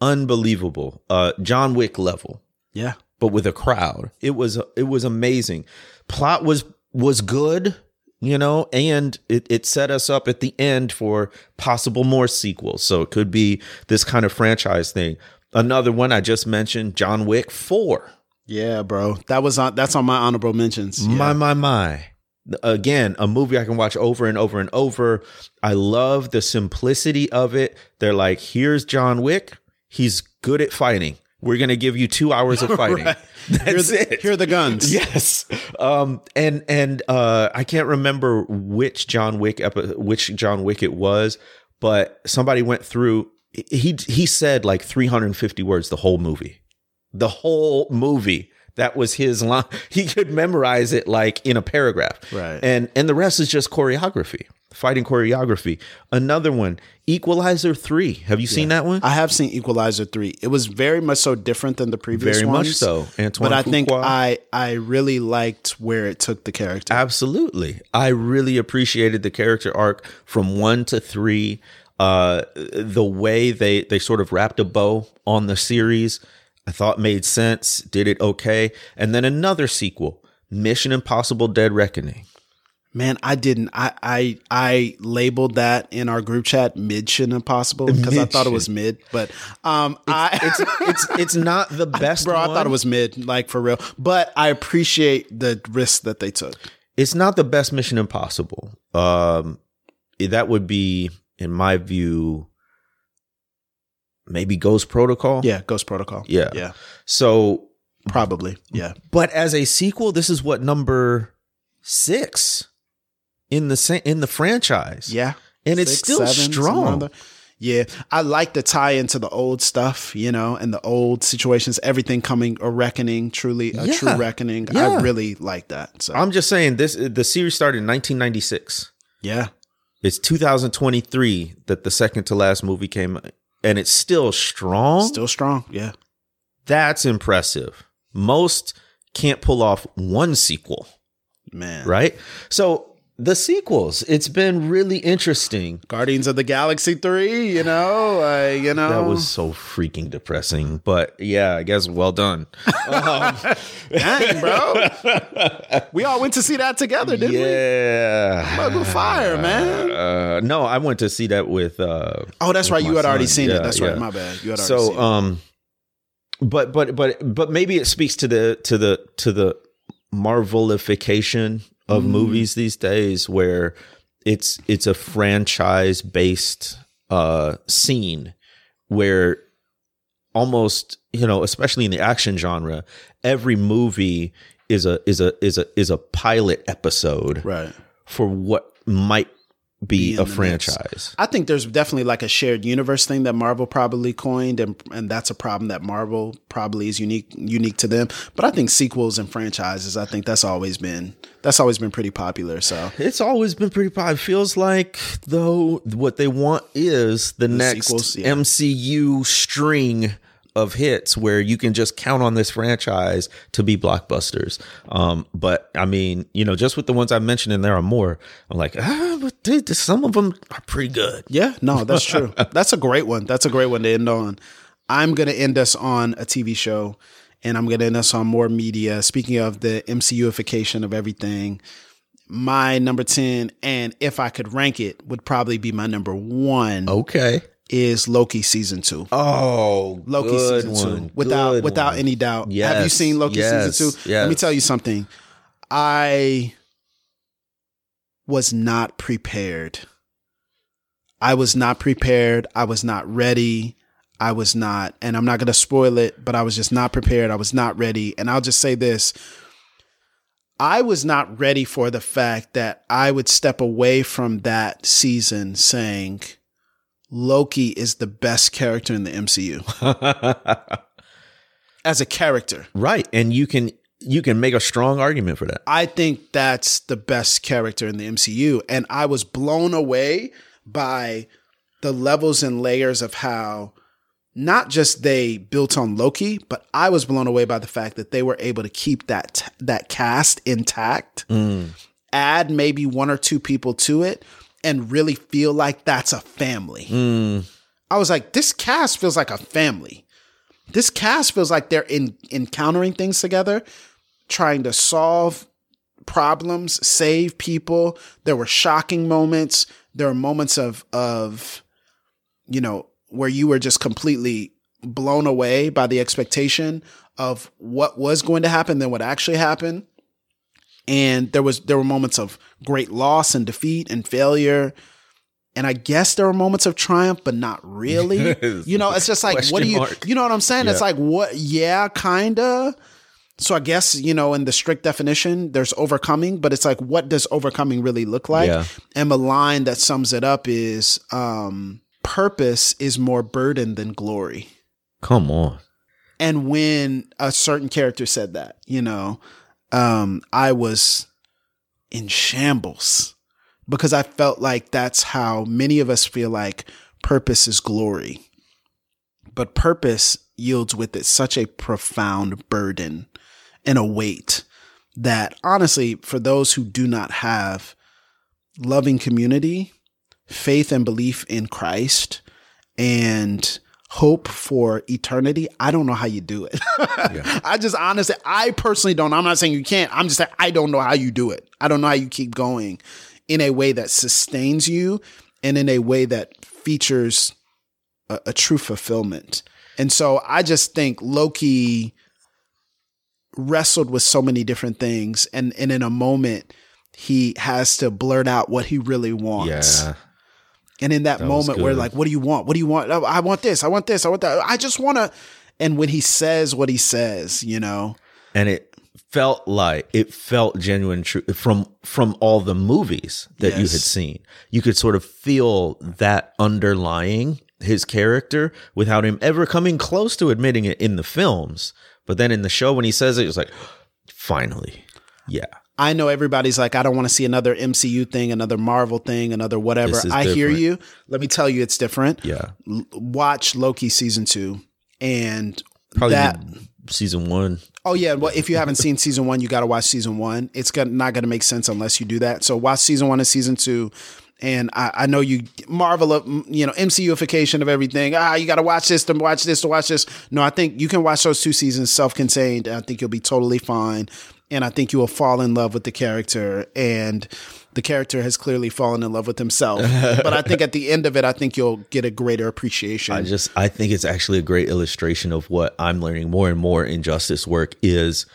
unbelievable. Uh, John Wick level, Yeah. but with a crowd. It was it was amazing. Plot was was good, you know, and it, it set us up at the end for possible more sequels. So it could be this kind of franchise thing. Another one I just mentioned, John Wick Four. Yeah, bro. That was on. That's on my honorable mentions. Yeah. My, my, my. Again, a movie I can watch over and over and over. I love the simplicity of it. They're like, here's John Wick. He's good at fighting. We're going to give you two hours of <laughs> fighting. Right. <laughs> That's Here are the, it. Here are the guns. <laughs> Yes. Um, and and uh, I can't remember which John Wick epi- which John Wick it was, but somebody went through. He he said like 350 words the whole movie, the whole movie. That was his line. He could memorize it like in a paragraph. Right. And and the rest is just choreography, fighting choreography. Another one, Equalizer three. Have you seen that one? I have seen Equalizer three. It was very much so different than the previous Very much so. Antoine but I think I I really liked where it took the character. Absolutely. I really appreciated the character arc from one to three. Uh, the way they, they sort of wrapped a bow on the series, I thought made sense, did it okay. And then another sequel, Mission Impossible Dead Reckoning. Man, I didn't. I I I labeled that in our group chat Mission Impossible <laughs> because I thought it was mid. But um, I It's it's it's not the <laughs> best bro, I thought it was mid, like for real. But I appreciate the risk that they took. it's not the best Mission Impossible. Um, that would be, in my view, maybe Ghost Protocol. Yeah, Ghost Protocol. Yeah. yeah, So probably. Yeah, But as a sequel, this is what number six in the sa- in the franchise. yeah, and it's still seven, strong. Yeah, I like the tie into the old stuff, you know, and the old situations. Everything coming a reckoning, truly a Yeah. true reckoning. Yeah. I really like that. So I'm just saying this. The series started in 1996. yeah, It's 2023 that the second to last movie came, and it's still strong. still strong. Yeah, That's impressive. Most can't pull off one sequel, man. right? So the sequels, it's been really interesting. Guardians of the Galaxy three. You know, uh, you know That was so freaking depressing, but yeah, I guess well done. Um, <laughs> dang, bro. we all went to see that together, didn't we? yeah, Mug of fire, man. Uh, no, I went to see that with. Uh, Oh, that's with right. You had already seen Yeah, it. That's yeah. right. My bad. You had already So, seen it. um, but but but but maybe it speaks to the to the to the marvelification of Mm. movies these days, where it's it's a franchise based uh scene where almost you know especially in the action genre every movie is a is a is a is a pilot episode Right. for what might be, Be a the mix. franchise I think there's definitely like a shared universe thing that Marvel probably coined, and and that's a problem that Marvel probably is unique unique to them. But I think sequels and franchises, I think that's always been that's always been pretty popular. So It's always been pretty popular. It feels like though what they want is the, next sequels, yeah. MCU string of hits where you can just count on this franchise to be blockbusters. Um, but I mean, you know, just with the ones I mentioned, and there are more. I'm like, ah, but dude, some of them are pretty good. Yeah, no, that's true. <laughs> that's a great one. That's a great one to end on. I'm going to end us on a TV show and I'm going to end us on more media. Speaking of the MCUification of everything, my number 10, and if I could rank it, would probably be my number one. Okay. Is Loki season two? Oh, Loki season one. two, without Good without one. any doubt. Have you seen Loki yes, season two? Let me tell you something. I was not prepared. I was not prepared. I was not ready. I was not, and I'm not going to spoil it, but I was just not prepared. I was not ready. And I'll just say this I was not ready for the fact that I would step away from that season saying Loki is the best character in the MCU <laughs> as a character. right, and you can you can make a strong argument for that. I think that's the best character in the MCU. And I was blown away by the levels and layers of how not just they built on Loki, but I was blown away by the fact that they were able to keep that that cast intact, mm. add maybe one or two people to it, and really feel like that's a family. Hmm. I was like, this cast feels like a family. This cast feels like they're in encountering things together, trying to solve problems, save people. There were shocking moments. There were moments of of you know where you were just completely blown away by the expectation of what was going to happen than what actually happened. And there was there were moments of great loss and defeat and failure. And I guess there were moments of triumph, but not really. <laughs> you know, it's just like, what do you, mark. you know what I'm saying? It's like, what? Yeah, kinda. So I guess, you know, in the strict definition, there's overcoming, but it's like, what does overcoming really look like? Yeah. And the line that sums it up is um, purpose is more burden than glory. Come on. And when a certain character said that, you know, um, I was in shambles because I felt like that's how many of us feel like purpose is glory. But purpose yields with it such a profound burden and a weight that honestly, for those who do not have loving community, faith and belief in Christ, and hope for eternity, I don't know how you do it. <laughs> I just honestly, I personally don't. I'm not saying you can't. I'm just saying I don't know how you do it. I don't know how you keep going in a way that sustains you and in a way that features a, a true fulfillment. And so I just think Loki wrestled with so many different things and, and in a moment he has to blurt out what he really wants. Yeah. And in that, was moment where like, what do you want? What do you want? Oh, I want this. I want this. I want that. I just want to. And when he says what he says, you know, and it felt like it felt genuine true from from all the movies that you had seen you could sort of feel that underlying his character without him ever coming close to admitting it in the films but then in the show when he says it it's like <gasps> finally yeah I know everybody's like, I don't want to see another MCU thing, another Marvel thing, another whatever. I hear you. Let me tell you, it's different. yeah L- watch Loki season two, and probably that. season one Oh yeah, well, if you haven't seen season one, you got to watch season one. It's gonna, not going to make sense unless you do that. So watch season one and season two. And I, I know you marvel of you know MCUification of everything. Ah, you got to watch this to watch this to watch this. No, I think you can watch those two seasons self-contained. and I think you'll be totally fine. And I think you will fall in love with the character. And the character has clearly fallen in love with himself. <laughs> but I think at the end of it, I think you'll get a greater appreciation. I just I think it's actually a great illustration of what I'm learning more and more in justice work is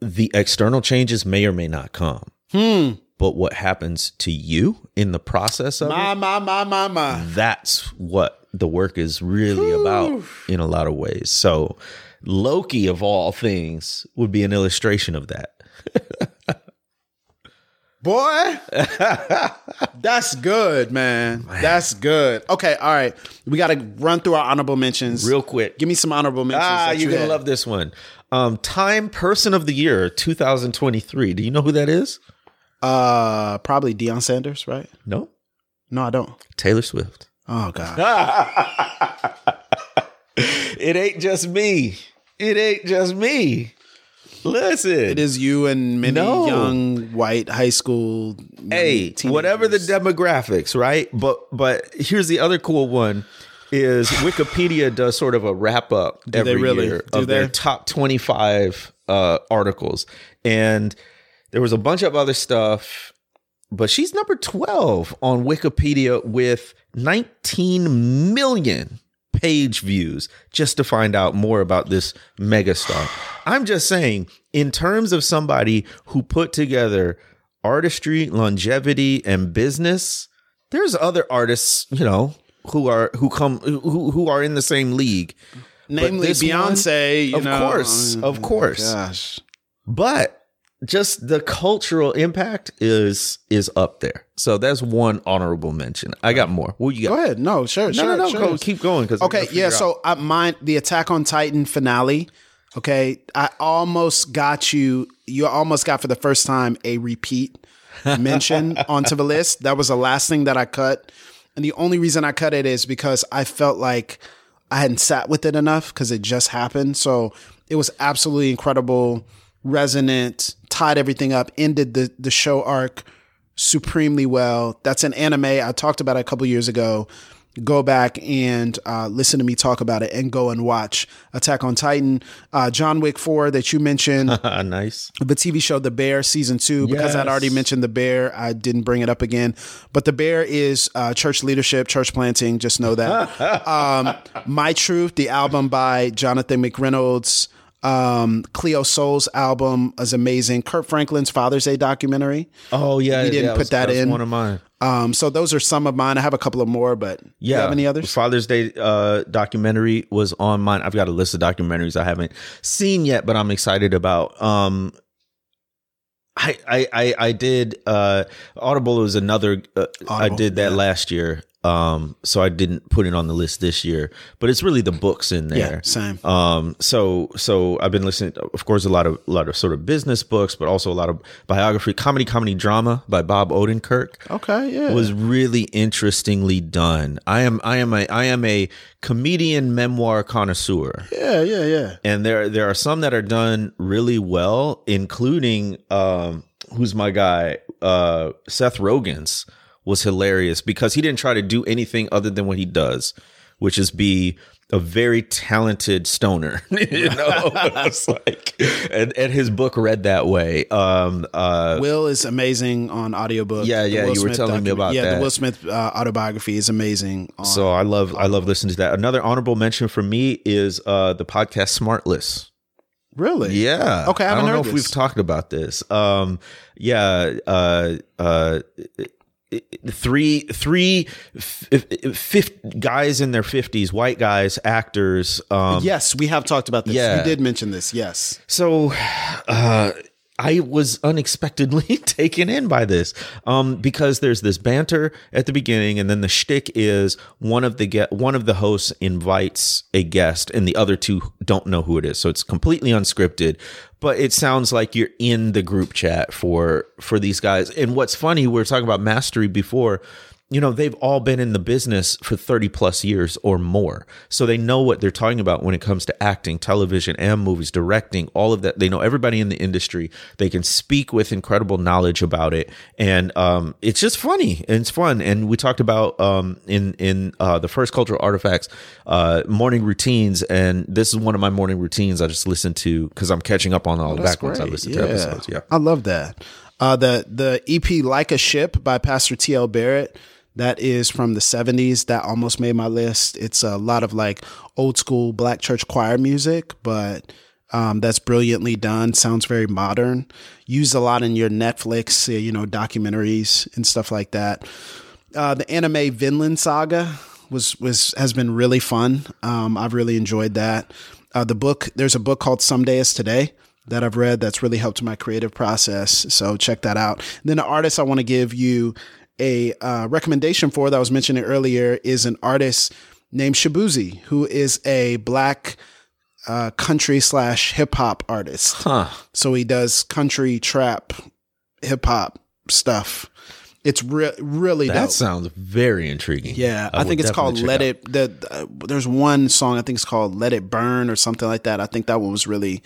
the external changes may or may not come. hmm. But what happens to you in the process of My it, my my my my. that's what the work is really about in a lot of ways. So Loki of all things would be an illustration of that. <laughs> Boy, that's good, man. That's good. Okay, all right. We got to run through our honorable mentions. Real quick. Give me some honorable mentions. Ah, you're you gonna had. love this one. Um, Time Person of the Year 2023. Do you know who that is? Uh, probably Deion Sanders, right? No, No, I don't. Taylor Swift. Oh God. <laughs> it ain't just me. It ain't just me. Listen, It is you and many No. young white high school. hey, whatever the demographics, right? But but here's the other cool one is Wikipedia does sort of a wrap up they every really? year Do of their top 25 uh, articles, and there was a bunch of other stuff, but she's number 12 on Wikipedia with 19 million page views just to find out more about this megastar. I'm just saying, in terms of somebody who put together artistry, longevity, and business, there's other artists, you know, who are who come who who are in the same league. Namely one- Beyonce. you of know, course, of course. Gosh, But just the cultural impact is is up there. So that's one honorable mention. I got more. What you got? go ahead. No, sure, No, sure, no, no. sure. Go, keep going. Because Okay, yeah. So I mine the Attack on Titan finale. Okay, I almost got you. You almost got for the first time a repeat mention <laughs> onto the list. That was the last thing that I cut, and the only reason I cut it is because I felt like I hadn't sat with it enough because it just happened. So it was absolutely incredible, resonant, tied everything up, ended the the show arc supremely well. That's an anime I talked about a couple years ago. Go back and uh, listen to me talk about it, and go and watch Attack on Titan, uh, John Wick Four that you mentioned, <laughs> nice. the TV show The Bear season two. Because I'd already mentioned The Bear, I didn't bring it up again. But The Bear is uh, church leadership, church planting. Just know that. <laughs> um, My Truth, the album by Jonathan McReynolds. Um, Cleo Sol's album is amazing. Kirk Franklin's Father's Day documentary. Oh yeah, He didn't yeah, put was- that was in. One of mine. Um, so those are some of mine. I have a couple of more, but Yeah. you have any others? Father's Day uh, documentary was on mine. I've got a list of documentaries I haven't seen yet, but I'm excited about. Um, I, I, I, I did, uh, Audible was another, uh, I did that yeah. last year. Um, so I didn't put it on the list this year, but it's really the books in there. Yeah, same. Um, so so I've been listening, of course, a lot of a lot of sort of business books, but also a lot of biography, comedy, comedy, drama by Bob Odenkirk Okay, yeah. was really interestingly done. I am I am a I am a comedian memoir connoisseur. yeah, yeah, yeah. And there there are some that are done really well, including um who's my guy? Uh Seth Rogen's was hilarious because he didn't try to do anything other than what he does, which is be a very talented stoner. <laughs> you <laughs> know? it's like and, and his book read that way. Um uh Will is amazing on audiobook. Yeah, yeah, Will you were Smith telling me about yeah, that. the Will Smith uh, autobiography is amazing. On, So I love I love listening to that. Another honorable mention for me is uh the podcast Smartless. really? Yeah. Okay, I haven't don't know if this. we've talked about this. Um yeah, uh uh three three f- f- guys in their 50s, white guys, actors um Yes, we have talked about this. Yeah. You did mention this. Yes. So, uh, I was unexpectedly <laughs> taken in by this um, because there's this banter at the beginning, and then the shtick is one of the get one of the hosts invites a guest, and the other two don't know who it is. So it's completely unscripted, but it sounds like you're in the group chat for for these guys. And what's funny, we were talking about mastery before you know they've all been in the business for 30 plus years or more. So they know what they're talking about when it comes to acting television and movies directing all of that. They know everybody in the industry. They can speak with incredible knowledge about it. And um, it's just funny. And it's fun. And we talked about um, in in uh, the first cultural artifacts uh, morning routines. And this is one of my morning routines i just listen to because i'm catching up on all the back ones i listen to episodes. Yeah. I love that. Uh, the the EP Like a Ship by Pastor T.L. Barrett. That is from the 70s. That almost made my list. It's a lot of like old school black church choir music, but um, that's brilliantly done. Sounds very modern. Used a lot in your Netflix, you know, documentaries and stuff like that. Uh, the anime Vinland Saga was was has been really fun. Um, I've really enjoyed that. Uh, the book there's a book called Someday is Today that I've read that's really helped my creative process. So check that out. And then the artist I want to give you a uh, recommendation for that I was mentioning earlier is an artist named Shaboozey, who is a black uh, country slash hip hop artist. huh So he does country trap hip hop stuff. It's re- really That dope. sounds very intriguing. Yeah, I, will think it's called "Let out. It." The, uh, there's one song I think it's called "Let It Burn" or something like that. I think that one was really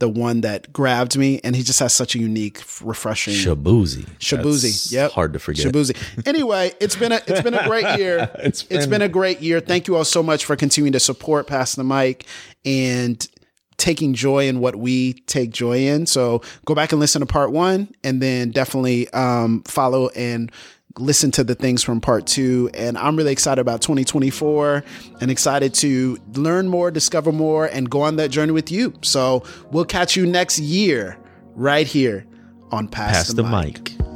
the one that grabbed me, and he just has such a unique, refreshing. Shaboozey. Shaboozey, yep, Hard to forget. Shaboozey. Anyway, it's been a it's been a great <laughs> year. It's it's been- been a great year. Thank you all so much for continuing to support Pass the Mic and taking joy in what we take joy in. So go back and listen to part one, and then definitely um, follow and listen to the things from part two. And I'm really excited about 2024 and excited to learn more, discover more, and go on that journey with you. So we'll catch you next year right here on Pass, Pass the mic.